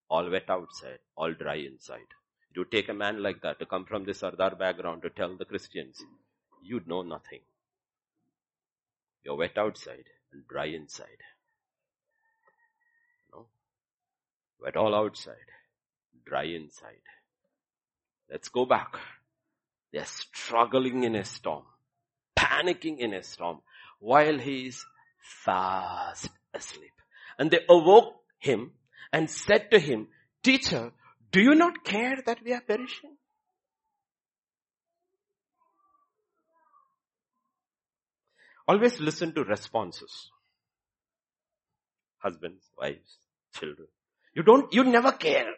All wet outside, all dry inside. It would take a man like that to come from this Sardar background to tell the Christians, you'd know nothing. You're wet outside and dry inside. No? Wet all outside, dry inside. Let's go back. They're struggling in a storm, panicking in a storm, while he is fast asleep. And they awoke him and said to him, Teacher, do you not care that we are perishing? Always listen to responses. Husbands, wives, children. You don't, you never care.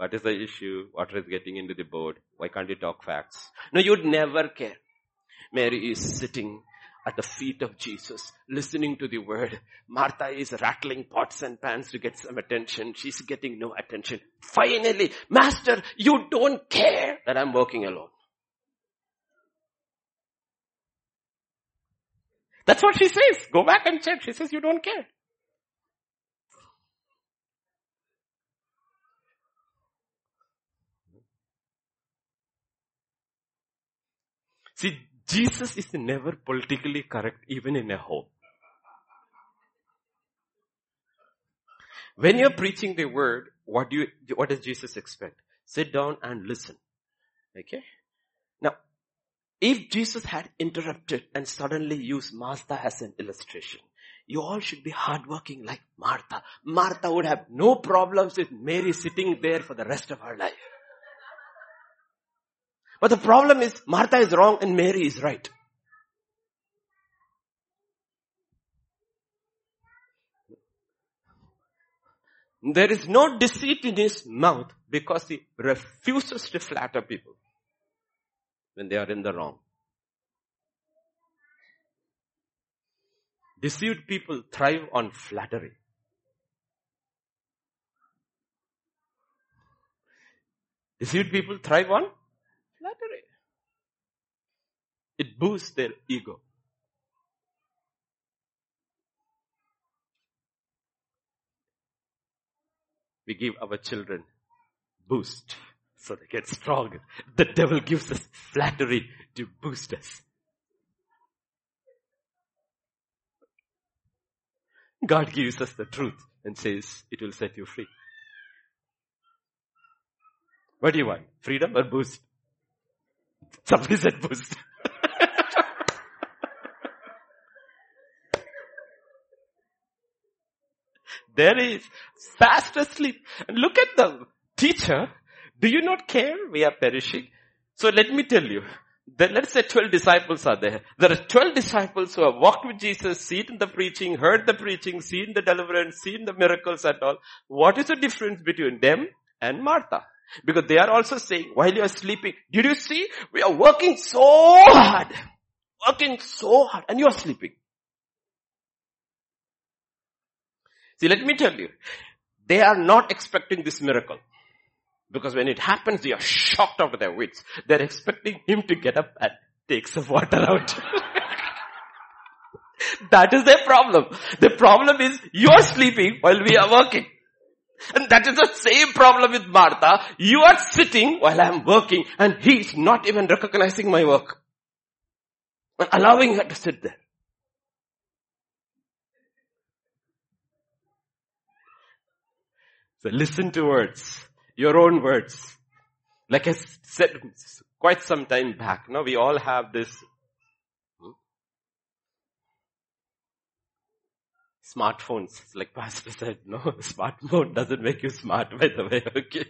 What is the issue? Water is getting into the boat. Why can't you talk facts? No, you'd never care. Mary is sitting at the feet of Jesus, listening to the word. Martha is rattling pots and pans to get some attention. She's getting no attention. Finally, Master, you don't care that I'm working alone. That's what she says. Go back and check. She says you don't care. See, Jesus is never politically correct even in a home. When you're preaching the word, what do you, what does Jesus expect? Sit down and listen. Okay? Now, if Jesus had interrupted and suddenly used Martha as an illustration, you all should be hardworking like Martha. Martha would have no problems with Mary sitting there for the rest of her life. But the problem is Martha is wrong and Mary is right. There is no deceit in his mouth because he refuses to flatter people when they are in the wrong. Deceived people thrive on flattery. Deceived people thrive on flattery. It boosts their ego. We give our children boost so they get stronger. The devil gives us flattery to boost us. God gives us the truth and says it will set you free. What do you want? Freedom or boost? Somebody said boost. there is fast asleep. And look at them. Teacher, do you not care? We are perishing. So let me tell you. Then let's say 12 disciples are there. There are 12 disciples who have walked with Jesus, seen the preaching, heard the preaching, seen the deliverance, seen the miracles and all. What is the difference between them and Martha? Because they are also saying, while you are sleeping, did you see? We are working so hard. Working so hard and you are sleeping. See, let me tell you, they are not expecting this miracle. Because when it happens, they are shocked out of their wits. They're expecting him to get up and take some water out. that is their problem. The problem is you're sleeping while we are working. And that is the same problem with Martha. You are sitting while I am working and he is not even recognizing my work. And allowing her to sit there. So listen to words, your own words. Like I said quite some time back, now we all have this smartphones. Like Pastor said, no, smartphone doesn't make you smart by the way, okay?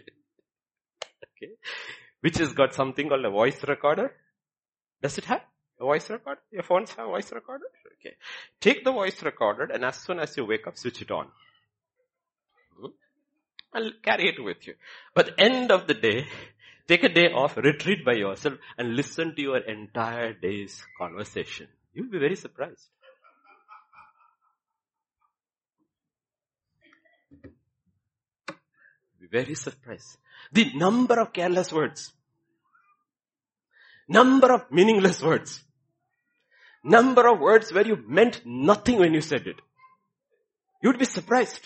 okay. Which has got something called a voice recorder. Does it have a voice recorder? Your phones have voice recorder? Okay. Take the voice recorder and as soon as you wake up, switch it on. Hmm? And carry it with you. But end of the day, take a day off, retreat by yourself and listen to your entire day's conversation. You'll be very surprised. Be very surprised. The number of careless words. Number of meaningless words. Number of words where you meant nothing when you said it. You'd be surprised.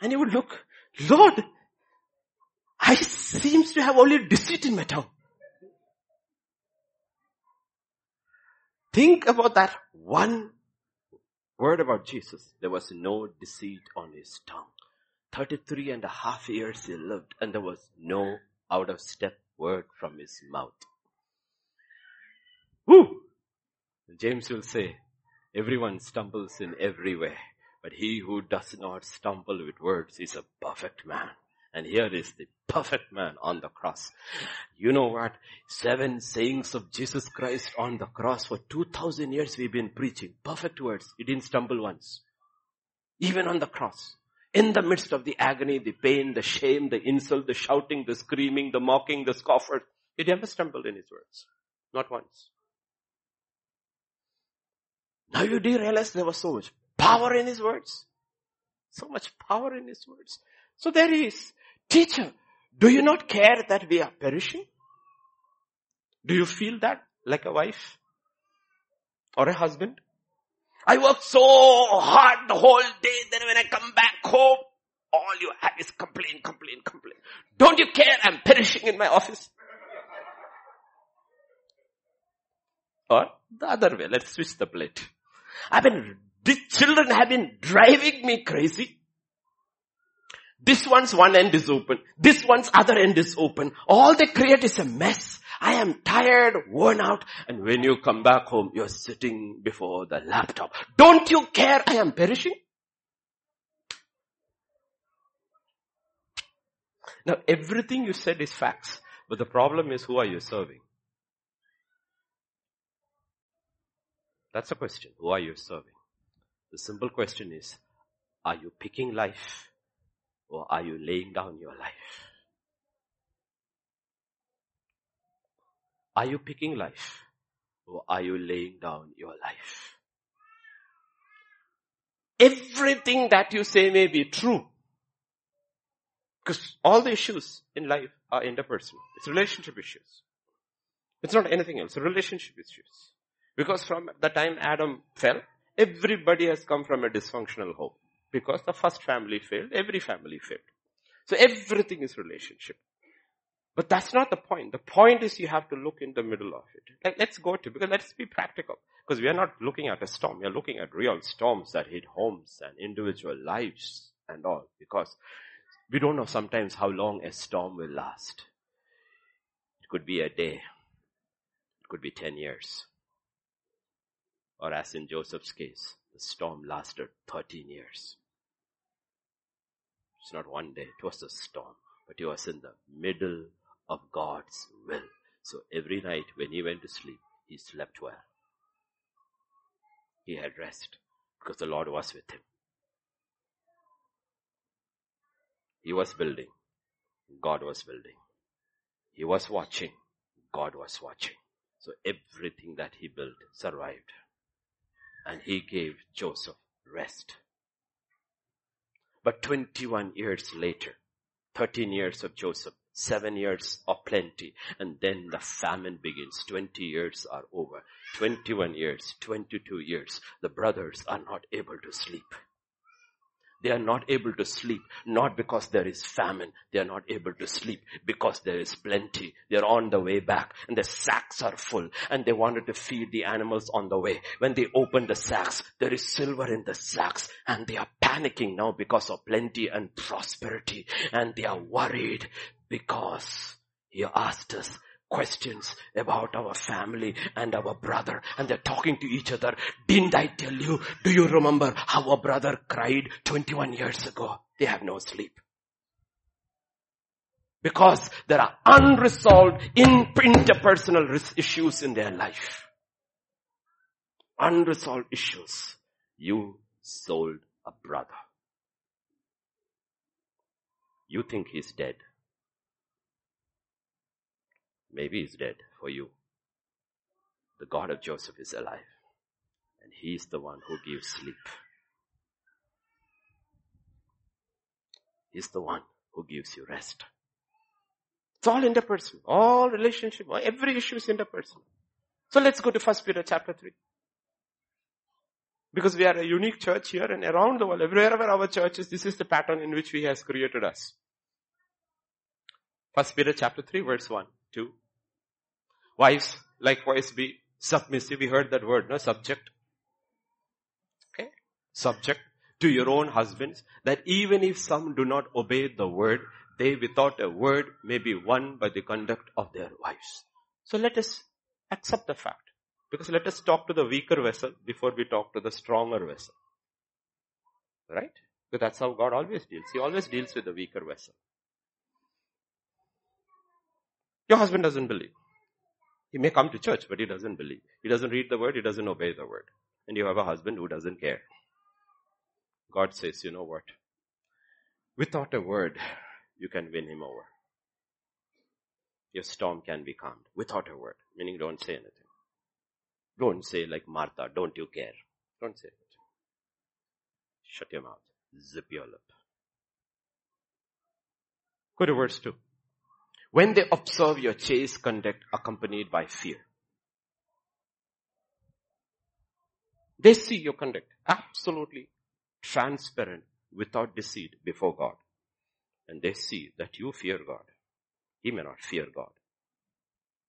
And you would look, Lord, I seems to have only deceit in my tongue. Think about that one word about Jesus. There was no deceit on his tongue. 33 and a half years he lived and there was no out of step word from his mouth. Woo! James will say, everyone stumbles in every way, but he who does not stumble with words is a perfect man. And here is the perfect man on the cross. You know what? Seven sayings of Jesus Christ on the cross for 2000 years we've been preaching. Perfect words. He didn't stumble once. Even on the cross. In the midst of the agony, the pain, the shame, the insult, the shouting, the screaming, the mocking, the scoffers, he never stumbled in his words. Not once. Now you do realize there was so much power in his words. So much power in his words. So there he is. Teacher, do you not care that we are perishing? Do you feel that like a wife? Or a husband? I work so hard the whole day, then when I come back home, all you have is complain, complain, complain. Don't you care I'm perishing in my office? Or the other way, let's switch the plate. I've been, these children have been driving me crazy. This one's one end is open. This one's other end is open. All they create is a mess. I am tired, worn out, and when you come back home, you're sitting before the laptop. Don't you care I am perishing? Now everything you said is facts, but the problem is who are you serving? That's the question. Who are you serving? The simple question is, are you picking life or are you laying down your life? Are you picking life or are you laying down your life? Everything that you say may be true. Because all the issues in life are interpersonal. It's relationship issues. It's not anything else. Relationship issues. Because from the time Adam fell, everybody has come from a dysfunctional home. Because the first family failed, every family failed. So everything is relationship. But that's not the point. The point is you have to look in the middle of it. Let's go to, because let's be practical. Because we are not looking at a storm. We are looking at real storms that hit homes and individual lives and all. Because we don't know sometimes how long a storm will last. It could be a day. It could be 10 years. Or as in Joseph's case, the storm lasted 13 years. It's not one day, it was a storm, but he was in the middle of God's will. So every night when he went to sleep, he slept well. He had rest because the Lord was with him. He was building. God was building. He was watching. God was watching. So everything that he built survived and he gave Joseph rest. But 21 years later, 13 years of Joseph, 7 years of plenty, and then the famine begins. 20 years are over. 21 years, 22 years, the brothers are not able to sleep. They are not able to sleep, not because there is famine. They are not able to sleep because there is plenty. They are on the way back and the sacks are full and they wanted to feed the animals on the way. When they open the sacks, there is silver in the sacks and they are panicking now because of plenty and prosperity and they are worried because he asked us, questions about our family and our brother and they're talking to each other. Didn't I tell you? Do you remember how a brother cried 21 years ago? They have no sleep. Because there are unresolved interpersonal issues in their life. Unresolved issues. You sold a brother. You think he's dead. Maybe he's dead for you. The God of Joseph is alive. And he's the one who gives sleep. He's the one who gives you rest. It's all interpersonal. All relationship, every issue is interpersonal. So let's go to First Peter chapter 3. Because we are a unique church here and around the world, everywhere our church is, this is the pattern in which He has created us. First Peter chapter 3 verse 1, 2, Wives, likewise be submissive. We heard that word, no? Subject. Okay? Subject to your own husbands, that even if some do not obey the word, they without a word may be won by the conduct of their wives. So let us accept the fact. Because let us talk to the weaker vessel before we talk to the stronger vessel. Right? Because that's how God always deals. He always deals with the weaker vessel. Your husband doesn't believe. He may come to church, but he doesn't believe. He doesn't read the word, he doesn't obey the word. And you have a husband who doesn't care. God says, you know what? Without a word, you can win him over. Your storm can be calmed without a word, meaning don't say anything. Don't say like Martha, don't you care? Don't say it. Shut your mouth. Zip your lip. Go to verse 2 when they observe your chaste conduct accompanied by fear. They see your conduct absolutely transparent without deceit before God. And they see that you fear God. He may not fear God,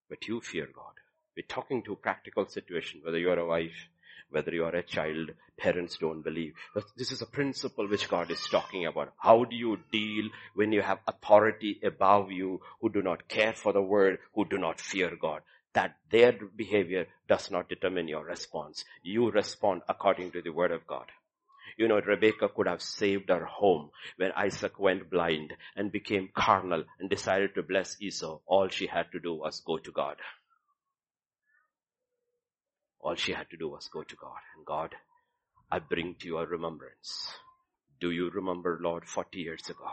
but you fear God. We're talking to a practical situation, whether you're a wife, whether you are a child, parents don't believe. This is a principle which God is talking about. How do you deal when you have authority above you who do not care for the word, who do not fear God? That their behavior does not determine your response. You respond according to the word of God. You know, Rebecca could have saved her home when Isaac went blind and became carnal and decided to bless Esau. All she had to do was go to God. All she had to do was go to God. And God, I bring to your remembrance. Do you remember, Lord, 40 years ago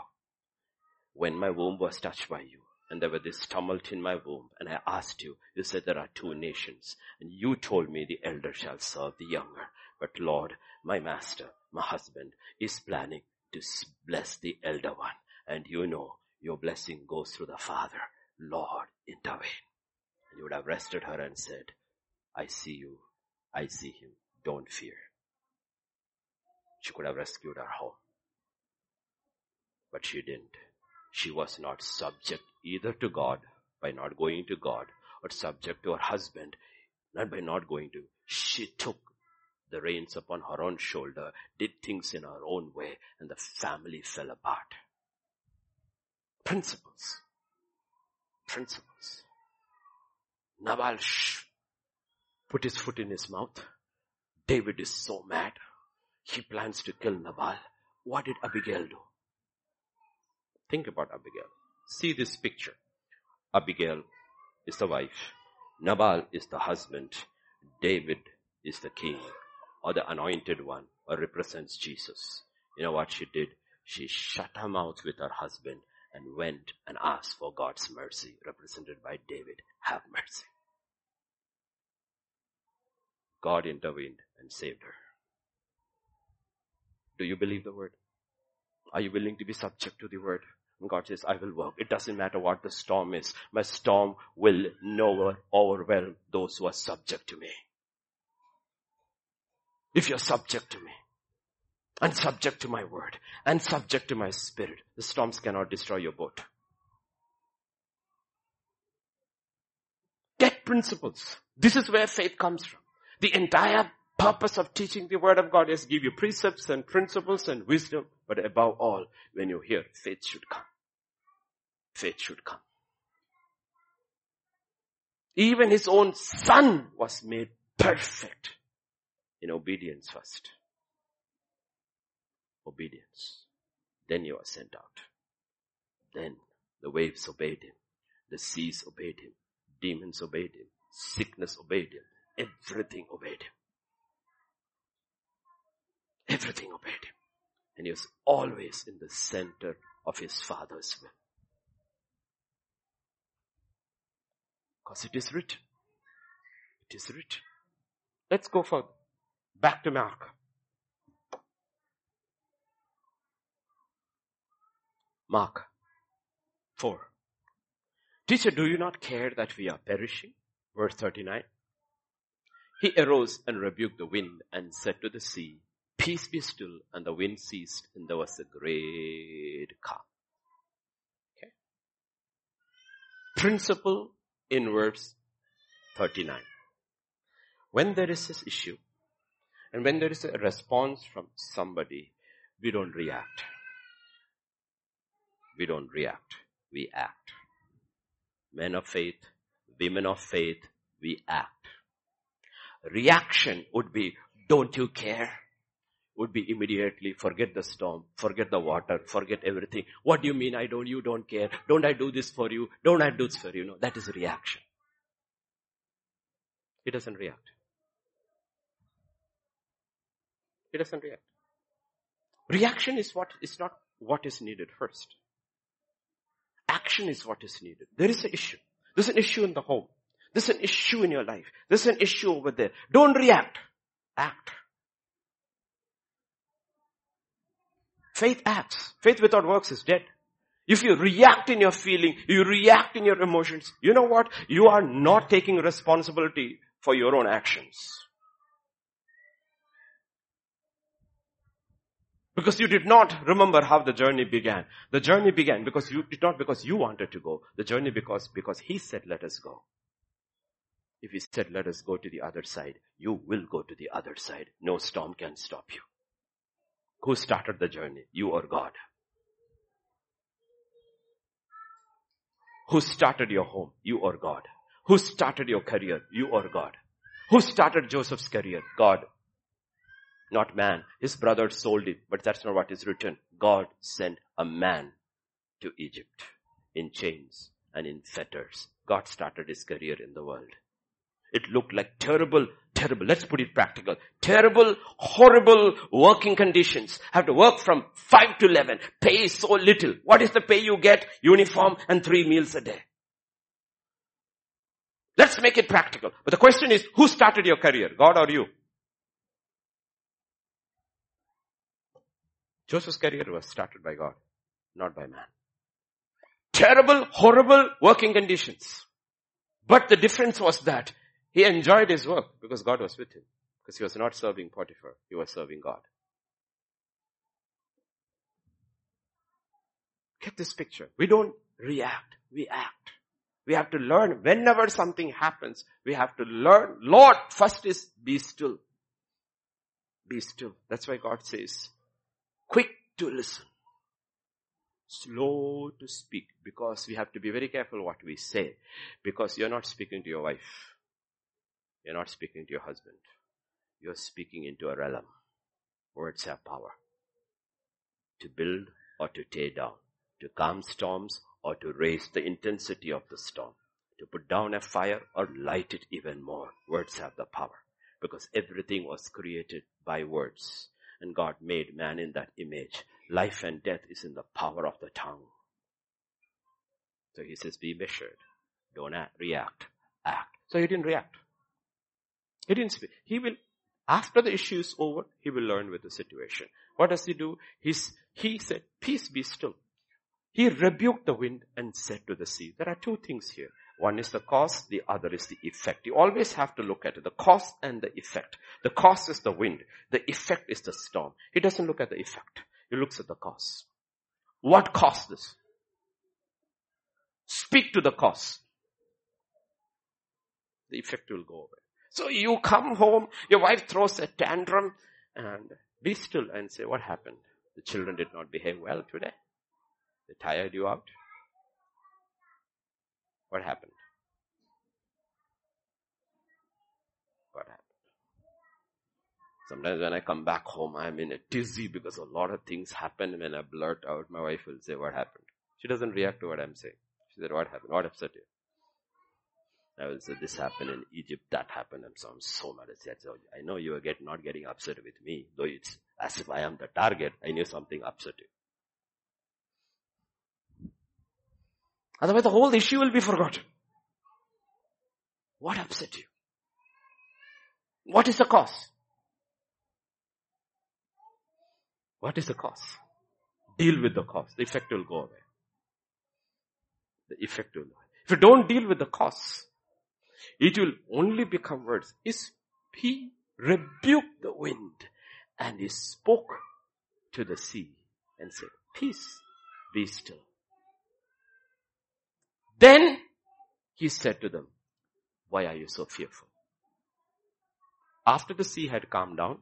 when my womb was touched by you? And there was this tumult in my womb. And I asked you, you said there are two nations. And you told me the elder shall serve the younger. But Lord, my master, my husband is planning to bless the elder one. And you know your blessing goes through the father. Lord, intervene. And you would have rested her and said, I see you. I see him. Don't fear. She could have rescued her home. But she didn't. She was not subject either to God by not going to God or subject to her husband, not by not going to. She took the reins upon her own shoulder, did things in her own way, and the family fell apart. Principles. Principles. Nabal put his foot in his mouth. David is so mad. He plans to kill Nabal. What did Abigail do? Think about Abigail. See this picture. Abigail is the wife. Nabal is the husband. David is the king or the anointed one or represents Jesus. You know what she did? She shut her mouth with her husband and went and asked for God's mercy represented by David. Have mercy. God intervened and saved her. Do you believe the word? Are you willing to be subject to the word? And God says, I will work. It doesn't matter what the storm is. My storm will never overwhelm those who are subject to me. If you're subject to me, and subject to my word and subject to my spirit. The storms cannot destroy your boat. Get principles. This is where faith comes from. The entire purpose of teaching the word of God is give you precepts and principles and wisdom. But above all, when you hear, faith should come. Faith should come. Even his own son was made perfect in obedience first. Obedience. Then you are sent out. Then the waves obeyed him. The seas obeyed him. Demons obeyed him. Sickness obeyed him. Everything obeyed him. Everything obeyed him. And he was always in the center of his father's will. Because it is written. It is written. Let's go further. Back to Mark. Mark 4. Teacher, do you not care that we are perishing? Verse 39. He arose and rebuked the wind and said to the sea, Peace be still, and the wind ceased, and there was a great calm. Okay. Principle in verse 39. When there is this issue, and when there is a response from somebody, we don't react. We don't react. We act. Men of faith, women of faith, we act. Reaction would be, don't you care? Would be immediately forget the storm, forget the water, forget everything. What do you mean I don't, you don't care? Don't I do this for you? Don't I do this for you? No, that is reaction. He doesn't react. He doesn't react. Reaction is what is not what is needed first. Action is what is needed. There is an issue. There's an issue in the home. There's an issue in your life. There's an issue over there. Don't react. Act. Faith acts. Faith without works is dead. If you react in your feeling, you react in your emotions, you know what? You are not taking responsibility for your own actions. Because you did not remember how the journey began. The journey began because you did not because you wanted to go. The journey because, because he said, let us go. If he said, let us go to the other side, you will go to the other side. No storm can stop you. Who started the journey? You or God? Who started your home? You or God? Who started your career? You or God? Who started Joseph's career? God not man. His brother sold him, but that's not what is written. God sent a man to Egypt in chains and in fetters. God started his career in the world. It looked like terrible, terrible, let's put it practical, terrible, horrible working conditions. Have to work from 5 to 11, pay so little. What is the pay you get? Uniform and three meals a day. Let's make it practical. But the question is, who started your career? God or you? Joseph's career was started by God, not by man. Terrible, horrible working conditions. But the difference was that he enjoyed his work because God was with him. Because he was not serving Potiphar, he was serving God. Get this picture. We don't react, we act. We have to learn whenever something happens, we have to learn. Lord, first is be still. Be still. That's why God says, quick to listen, slow to speak, because we have to be very careful what we say, because you're not speaking to your wife. You're not speaking to your husband. You're speaking into a realm. Words have power. To build or to tear down. To calm storms or to raise the intensity of the storm. To put down a fire or light it even more. Words have the power. Because everything was created by words and God made man in that image. Life and death is in the power of the tongue. So he says, be measured. Don't act, react, act. So he didn't react. He didn't speak. He will, after the issue is over, he will learn with the situation. What does he do? He's, he said, peace be still. He rebuked the wind and said to the sea. There are two things here. One is the cause, the other is the effect. You always have to look at it, the cause and the effect. The cause is the wind, the effect is the storm. He doesn't look at the effect, he looks at the cause. What caused this? Speak to the cause. The effect will go away. So you come home, your wife throws a tantrum and be still and say, what happened? The children did not behave well today. They tired you out. What happened? What happened? Sometimes when I come back home, I'm in a dizzy because a lot of things happen when I blurt out. My wife will say, what happened? She doesn't react to what I'm saying. She said, what happened? What upset you? I will say, this happened in Egypt, that happened, and so I'm so mad. I said, I know you are get, not getting upset with me, though it's as if I am the target. I knew something upset you. Otherwise the whole issue will be forgotten. What upset you? What is the cause? What is the cause? Deal with the cause. The effect will go away. The effect will go away. If you don't deal with the cause, it will only become words. Is he rebuked the wind and he spoke to the sea and said, peace, be still. Then he said to them, why are you so fearful? After the sea had calmed down,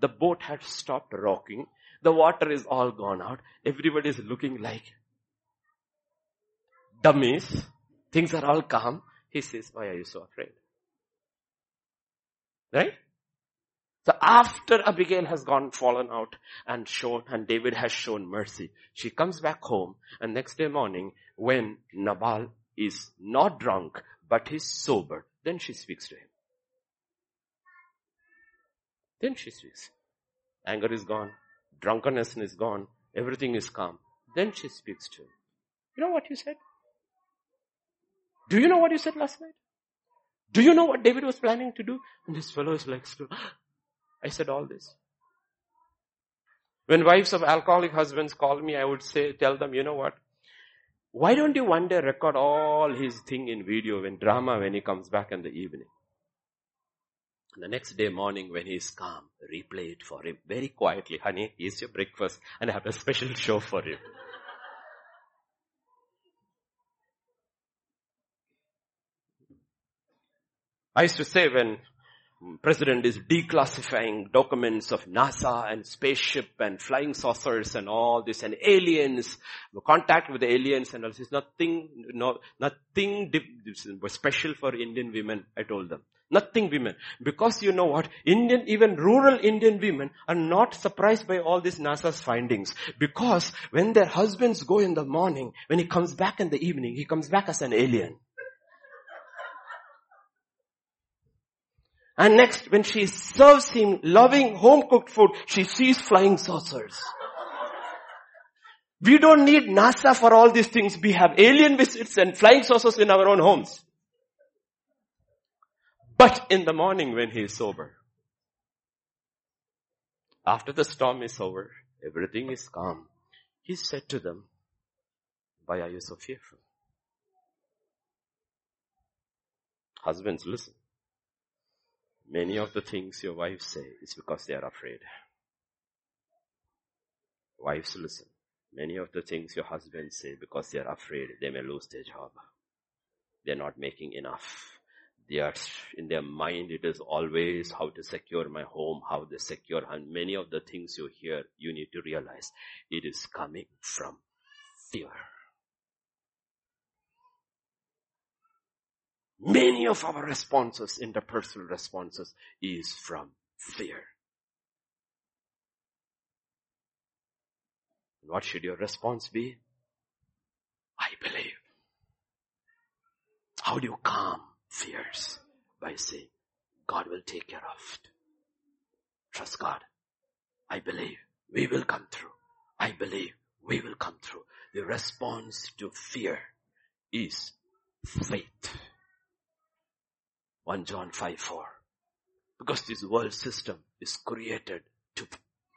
the boat had stopped rocking, the water is all gone out, everybody is looking like dummies, things are all calm. He says, why are you so afraid? Right? So after Abigail has gone, fallen out and shown, and David has shown mercy, she comes back home and next day morning when Nabal is not drunk, but he's sober, then she speaks to him. Then she speaks. Anger is gone. Drunkenness is gone. Everything is calm. Then she speaks to him. You know what you said? Do you know what you said last night? Do you know what David was planning to do? And this fellow is like, I said all this. When wives of alcoholic husbands call me, I would say, tell them, you know what? Why don't you one day record all his thing in video when drama when he comes back in the evening? And the next day morning when he's calm, replay it for him very quietly. Honey, here's your breakfast and I have a special show for you. I used to say when president is declassifying documents of NASA and spaceship and flying saucers and all this and aliens, contact with the aliens and all this. Nothing, no, nothing special for Indian women, I told them. Nothing women. Because you know what? Indian, even rural Indian women are not surprised by all these NASA's findings. Because when their husbands go in the morning, when he comes back in the evening, he comes back as an alien. And next, when she serves him loving home cooked food, she sees flying saucers. We don't need NASA for all these things. We have alien visits and flying saucers in our own homes. But in the morning when he is sober, after the storm is over, everything is calm. He said to them, why are you so fearful? Husbands, listen. Many of the things your wives say is because they are afraid. Wives listen. Many of the things your husbands say because they are afraid they may lose their job. They're not making enough. They are, in their mind it is always how to secure my home, how to secure, and many of the things you hear, you need to realize it is coming from fear. Many of our responses, interpersonal responses, is from fear. What should your response be? I believe. How do you calm fears? By saying, God will take care of it. Trust God. I believe we will come through. I believe we will come through. The response to fear is faith. 1 John 5 4. Because this world system is created to,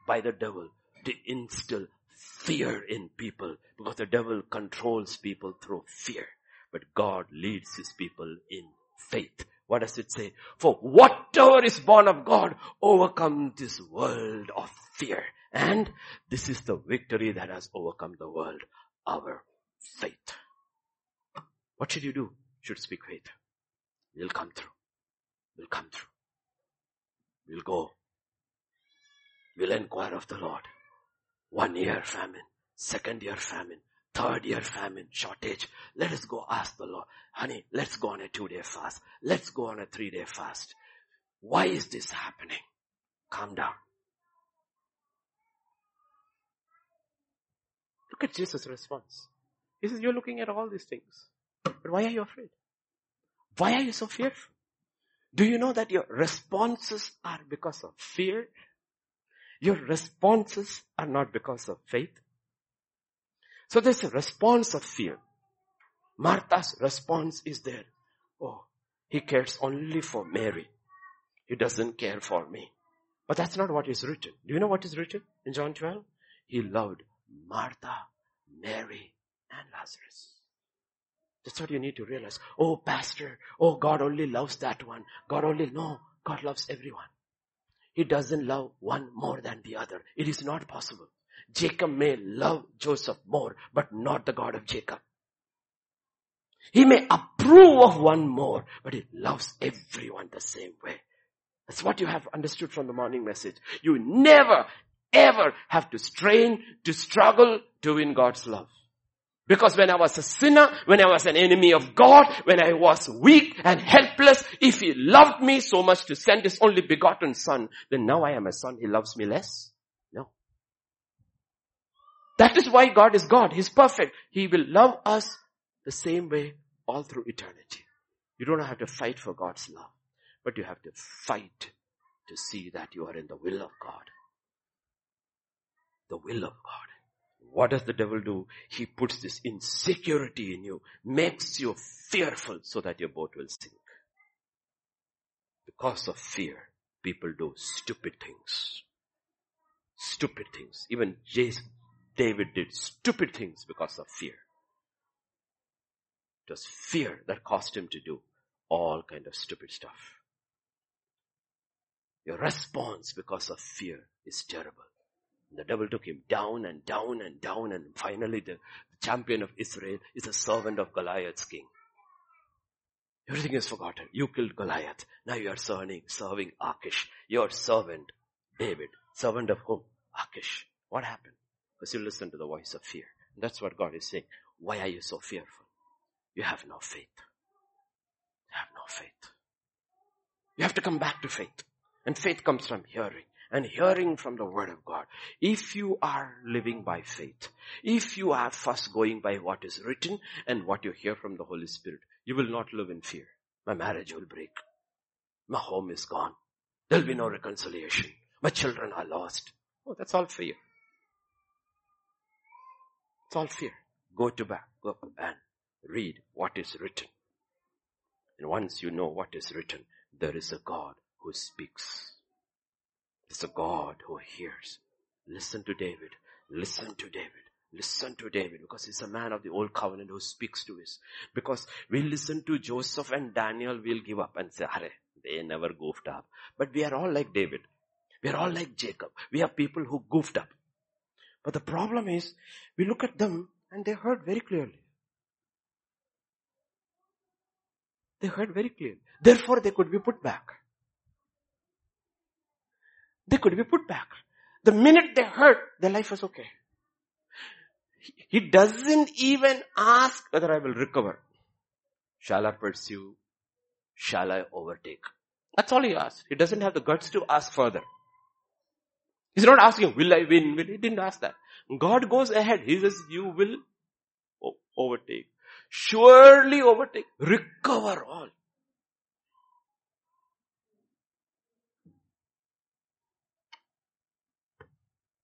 by the devil to instill fear in people because the devil controls people through fear. but God leads his people in faith. What does it say? For whatever is born of God overcomes this world of fear. And this is the victory that has overcome the world, our faith. What should you do? should speak faith. You'll come through. We'll come through. We'll go. We'll inquire of the Lord. One year famine, second year famine, third year famine, shortage. Let us go ask the Lord, honey, let's go on a two day fast. Let's go on a three day fast. Why is this happening? Calm down. Look at Jesus' response. He says, you're looking at all these things. But why are you afraid? Why are you so fearful? Do you know that your responses are because of fear? Your responses are not because of faith. So there's a response of fear. Martha's response is there. Oh, he cares only for Mary. He doesn't care for me. But that's not what is written. Do you know what is written in John 12? He loved Martha, Mary, and Lazarus. That's what you need to realize. Oh, pastor. Oh, God only loves that one. God only, no. God loves everyone. He doesn't love one more than the other. It is not possible. Jacob may love Joseph more, but not the God of Jacob. He may approve of one more, but he loves everyone the same way. That's what you have understood from the morning message. You never, ever have to strain, to struggle to win God's love. Because when I was a sinner, when I was an enemy of God, when I was weak and helpless, if He loved me so much to send His only begotten Son, then now I am a son, He loves me less? No. That is why God is God. He's perfect. He will love us the same way all through eternity. You don't have to fight for God's love, but you have to fight to see that you are in the will of God. The will of God. What does the devil do? He puts this insecurity in you, makes you fearful so that your boat will sink. Because of fear, people do stupid things. Stupid things. Even Jason, David did stupid things because of fear. It was fear that caused him to do all kind of stupid stuff. Your response because of fear is terrible. The devil took him down and down and down and finally the, champion of Israel is a servant of Goliath's king. Everything is forgotten. You killed Goliath. Now you are serving, serving Achish. Your servant, David. Servant of whom? Achish. What happened? Because you listen to the voice of fear. And that's what God is saying. Why are you so fearful? You have no faith. You have no faith. You have to come back to faith. And faith comes from hearing and hearing from the word of God. If you are living by faith, if you are first going by what is written and what you hear from the Holy Spirit, you will not live in fear. My marriage will break. My home is gone. There'll be no reconciliation. My children are lost. Oh, that's all fear. It's all fear. Go to back, go up and read what is written. And once you know what is written, there is a God who speaks. It's a God who hears. Listen to David. Listen to David. Listen to David because he's a man of the old covenant who speaks to us. Because we listen to Joseph and Daniel, we'll give up and say, Are, they never goofed up. But we are all like David. We are all like Jacob. We are people who goofed up. But the problem is, we look at them and they heard very clearly. They heard very clearly. Therefore they could be put back they could be put back. The minute they heard, their life was okay. He doesn't even ask whether I will recover. Shall I pursue? Shall I overtake? That's all he asks. He doesn't have the guts to ask further. He's not asking, will I win? He didn't ask that. God goes ahead. He says, you will overtake. Surely overtake. Recover all.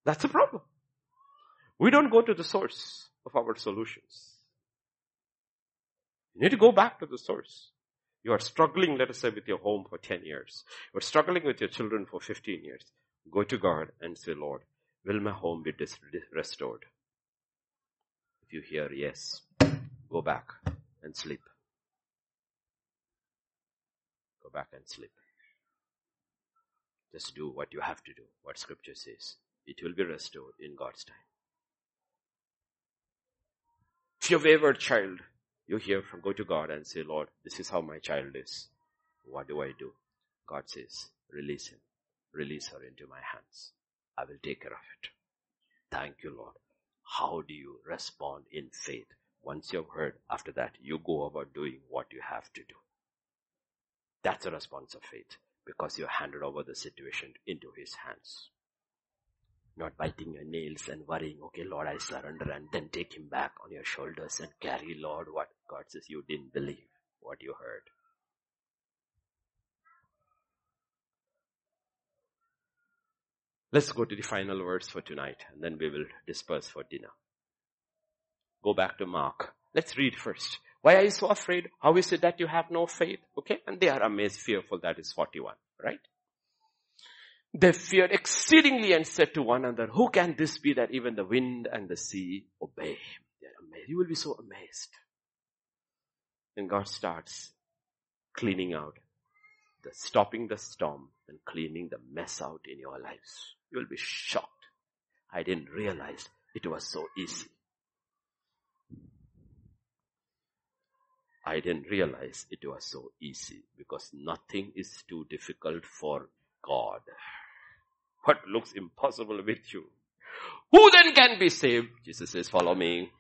That's the problem. We don't go to the source of our solutions. You need to go back to the source. You are struggling, let us say, with your home for 10 years. You're struggling with your children for 15 years. Go to God and say, Lord, will my home be dis- restored? If you hear yes, go back and sleep. Go back and sleep. Just do what you have to do, what scripture says. It will be restored in God's time. If you're a wayward child, you hear from, go to God and say, Lord, this is how my child is. What do I do? God says, release him. Release her into my hands. I will take care of it. Thank you, Lord. How do you respond in faith? Once you've heard, after that, you go about doing what you have to do. That's a response of faith because you handed over the situation into his hands. Not biting your nails and worrying, okay, Lord, I surrender and then take him back on your shoulders and carry, Lord, what God says you didn't believe, what you heard. Let's go to the final words for tonight and then we will disperse for dinner. Go back to Mark. Let's read first. Why are you so afraid? How is it that you have no faith? Okay. And they are amazed, fearful. That is 41, right? They feared exceedingly and said to one another, who can this be that even the wind and the sea obey him? You will be so amazed. Then God starts cleaning out, the stopping the storm and cleaning the mess out in your lives. You will be shocked. I didn't realize it was so easy. I didn't realize it was so easy because nothing is too difficult for God. What looks impossible with you? Who then can be saved? Jesus says, follow me.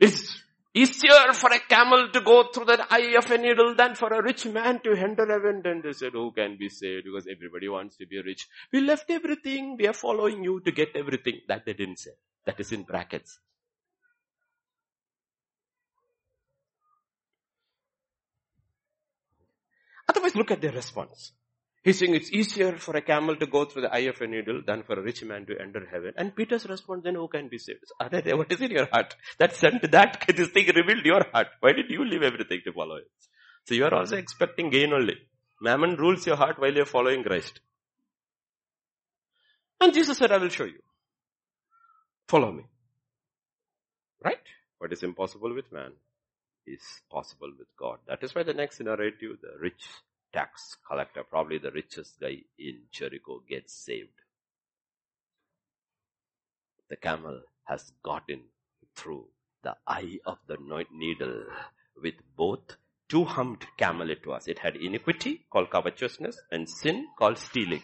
It's easier for a camel to go through the eye of a needle than for a rich man to enter heaven. And they said, who can be saved? Because everybody wants to be rich. We left everything. We are following you to get everything. That they didn't say. That is in brackets. Otherwise, look at their response. He's saying it's easier for a camel to go through the eye of a needle than for a rich man to enter heaven. And Peter's response, then who can be saved? What is in your heart? That sent that, this thing revealed your heart. Why did you leave everything to follow it? So you are also expecting gain only. Mammon rules your heart while you're following Christ. And Jesus said, I will show you. Follow me. Right? What is impossible with man is possible with God. That is why the next narrative, the rich tax collector, probably the richest guy in Jericho, gets saved. The camel has gotten through the eye of the needle with both two humped camel it was. It had iniquity called covetousness and sin called stealing.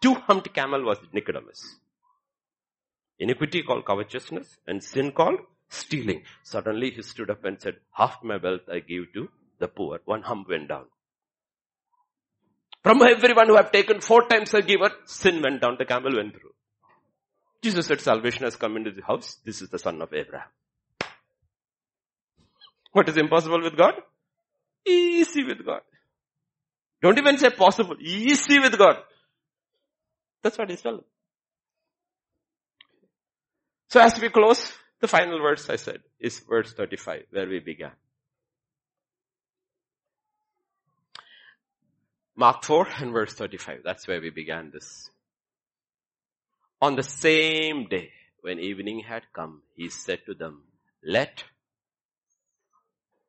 Two humped camel was Nicodemus. Iniquity called covetousness and sin called stealing. Suddenly he stood up and said, half my wealth I give to the poor. One hump went down. From everyone who have taken four times a giver, sin went down, the camel went through. Jesus said salvation has come into the house. This is the son of Abraham. What is impossible with God? Easy with God. Don't even say possible. Easy with God. That's what he's telling. So as we close, the final verse I said is verse 35, where we began. Mark 4 and verse 35. That's where we began this. On the same day, when evening had come, he said to them, let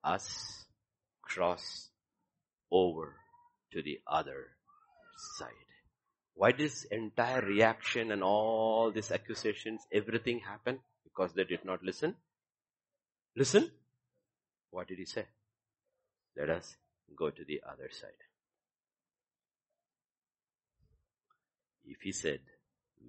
us cross over to the other side. Why this entire reaction and all these accusations, everything happened? Because they did not listen. Listen. What did he say? Let us go to the other side. If he said,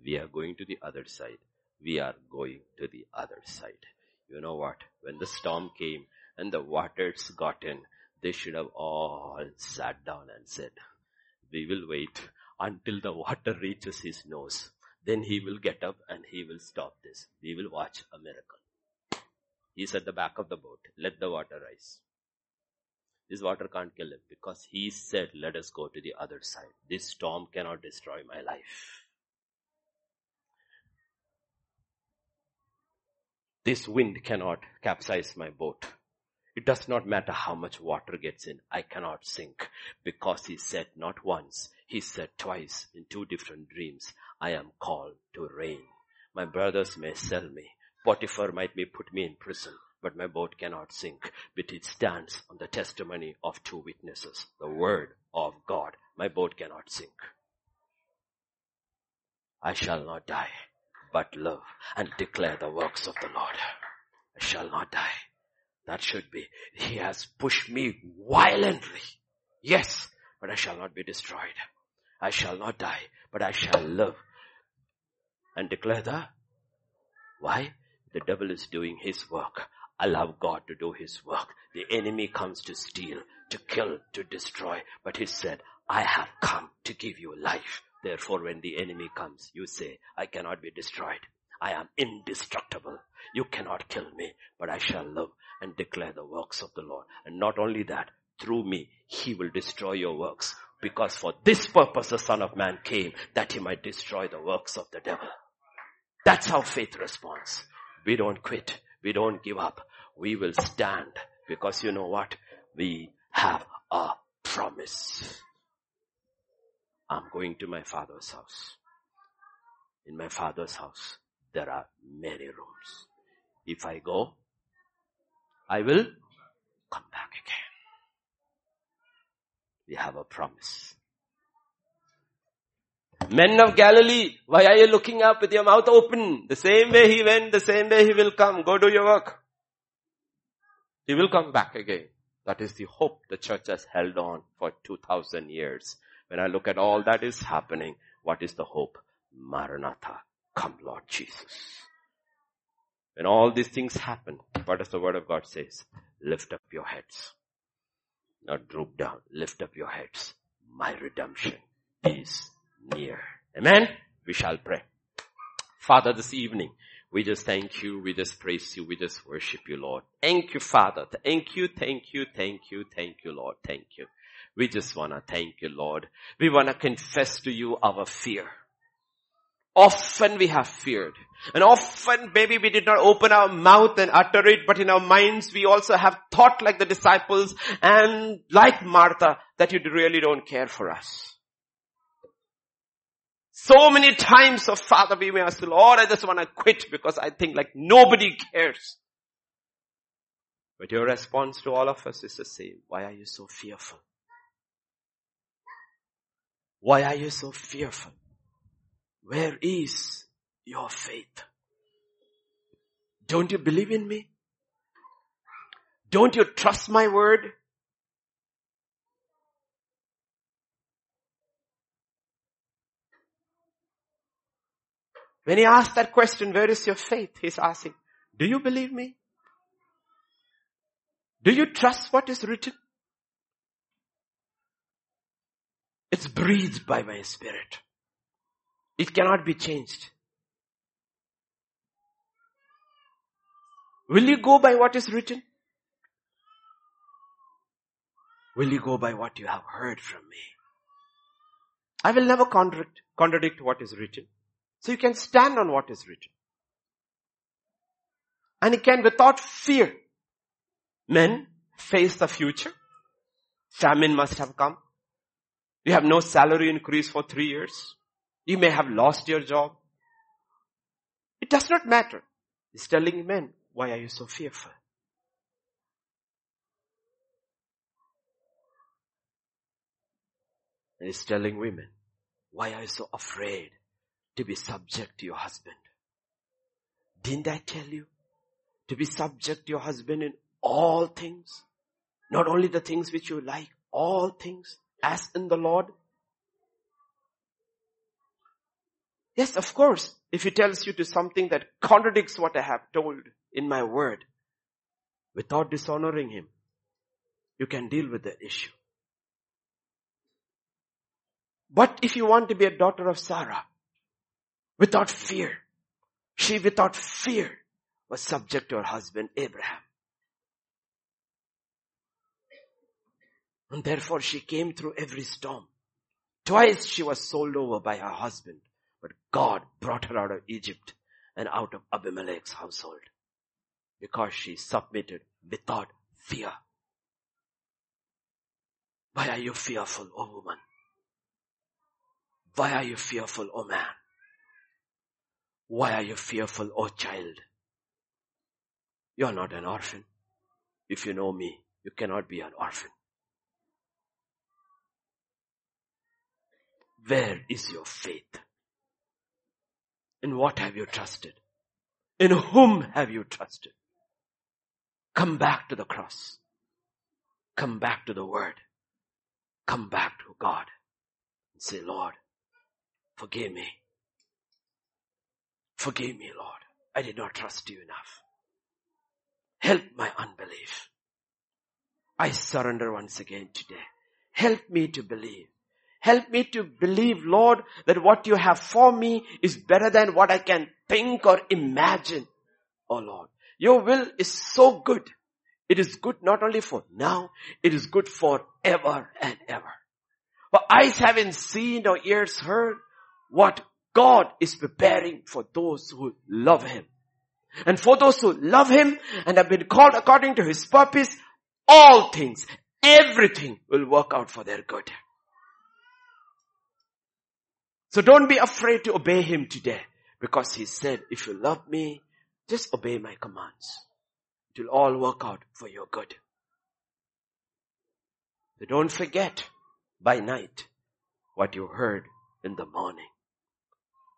we are going to the other side, we are going to the other side. You know what? When the storm came and the waters got in, they should have all sat down and said, we will wait until the water reaches his nose. Then he will get up and he will stop this. We will watch a miracle. He's at the back of the boat. Let the water rise. This water can't kill him because he said, let us go to the other side. This storm cannot destroy my life. This wind cannot capsize my boat. It does not matter how much water gets in. I cannot sink because he said not once. He said twice in two different dreams. I am called to reign. My brothers may sell me. Potiphar might be put me in prison but my boat cannot sink. But it stands on the testimony of two witnesses, the word of God. My boat cannot sink. I shall not die, but live and declare the works of the Lord. I shall not die. That should be. He has pushed me violently. Yes, but I shall not be destroyed. I shall not die, but I shall live and declare the why? The devil is doing his work. Allow God to do his work. The enemy comes to steal, to kill, to destroy. But he said, I have come to give you life. Therefore when the enemy comes, you say, I cannot be destroyed. I am indestructible. You cannot kill me, but I shall live and declare the works of the Lord. And not only that, through me, he will destroy your works. Because for this purpose the son of man came, that he might destroy the works of the devil. That's how faith responds. We don't quit. We don't give up. We will stand because you know what? We have a promise. I'm going to my father's house. In my father's house, there are many rooms. If I go, I will come back again. We have a promise. Men of Galilee, why are you looking up with your mouth open? The same way he went, the same way he will come. Go do your work. He will come back again. That is the hope the church has held on for 2000 years. When I look at all that is happening, what is the hope? Maranatha. Come Lord Jesus. When all these things happen, what does the word of God says? Lift up your heads. Not droop down. Lift up your heads. My redemption is near. Amen? We shall pray. Father, this evening, we just thank you, we just praise you, we just worship you, Lord. Thank you, Father. Thank you, thank you, thank you, thank you, Lord. Thank you. We just wanna thank you, Lord. We wanna confess to you our fear. Often we have feared. And often maybe we did not open our mouth and utter it, but in our minds we also have thought like the disciples and like Martha that you really don't care for us. So many times, of Father, we may ask, Lord, I just want to quit because I think like nobody cares. But your response to all of us is the same. Why are you so fearful? Why are you so fearful? Where is your faith? Don't you believe in me? Don't you trust my word? When he asks that question, where is your faith? He's asking, do you believe me? Do you trust what is written? It's breathed by my spirit. It cannot be changed. Will you go by what is written? Will you go by what you have heard from me? I will never contradict, contradict what is written. So you can stand on what is written. And you can without fear. Men face the future. Famine must have come. You have no salary increase for three years. You may have lost your job. It does not matter. He's telling men, why are you so fearful? He's telling women, why are you so afraid? To be subject to your husband. Didn't I tell you? To be subject to your husband in all things. Not only the things which you like, all things as in the Lord. Yes, of course, if he tells you to something that contradicts what I have told in my word, without dishonoring him, you can deal with the issue. But if you want to be a daughter of Sarah, without fear. She without fear was subject to her husband Abraham. And therefore she came through every storm. Twice she was sold over by her husband, but God brought her out of Egypt and out of Abimelech's household because she submitted without fear. Why are you fearful, O woman? Why are you fearful, O man? Why are you fearful, O oh child? You're not an orphan. If you know me, you cannot be an orphan. Where is your faith? In what have you trusted? In whom have you trusted? Come back to the cross. Come back to the word. Come back to God and say, Lord, forgive me. Forgive me, Lord. I did not trust you enough. Help my unbelief. I surrender once again today. Help me to believe. Help me to believe, Lord, that what you have for me is better than what I can think or imagine. Oh Lord, your will is so good. It is good not only for now, it is good for ever and ever. For eyes haven't seen or ears heard what God is preparing for those who love Him. And for those who love Him and have been called according to His purpose, all things, everything will work out for their good. So don't be afraid to obey Him today because He said, if you love me, just obey my commands. It will all work out for your good. So don't forget by night what you heard in the morning.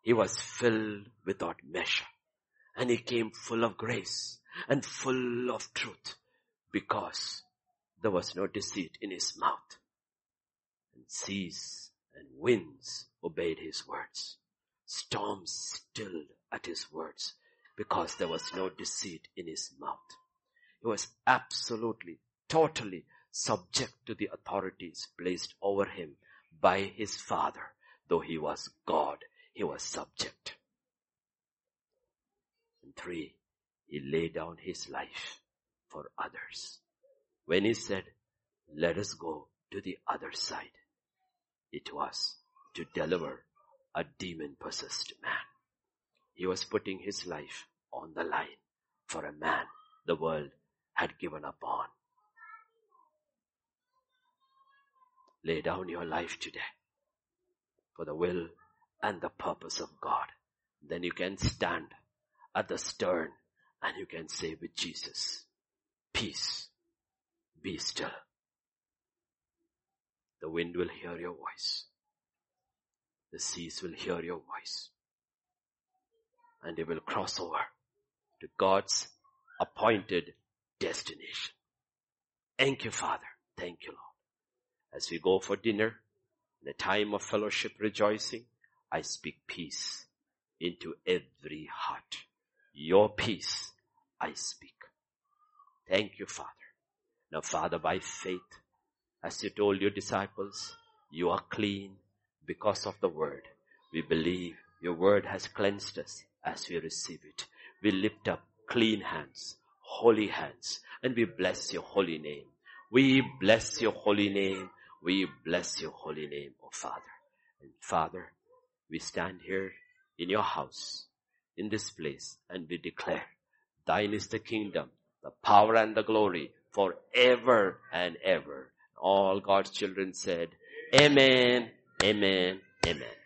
He was filled without measure and he came full of grace and full of truth because there was no deceit in his mouth. And seas and winds obeyed his words. Storms stilled at his words because there was no deceit in his mouth. He was absolutely, totally subject to the authorities placed over him by his father. Though he was God, he was subject. And three, he laid down his life for others. When he said, let us go to the other side, it was to deliver a demon possessed man. He was putting his life on the line for a man the world had given up on. Lay down your life today for the will and the purpose of God. Then you can stand at the stern and you can say with Jesus, peace, be still. The wind will hear your voice. The seas will hear your voice. And they will cross over to God's appointed destination. Thank you, Father. Thank you, Lord. As we go for dinner, in a time of fellowship rejoicing, I speak peace into every heart. Your peace I speak. Thank you, Father. Now, Father, by faith, as you told your disciples, you are clean because of the word. We believe your word has cleansed us as we receive it. We lift up clean hands, holy hands, and we bless your holy name. We bless your holy name. We bless your holy name, O oh Father. And Father, we stand here in your house, in this place, and we declare, thine is the kingdom, the power and the glory forever and ever. All God's children said, Amen, Amen, Amen.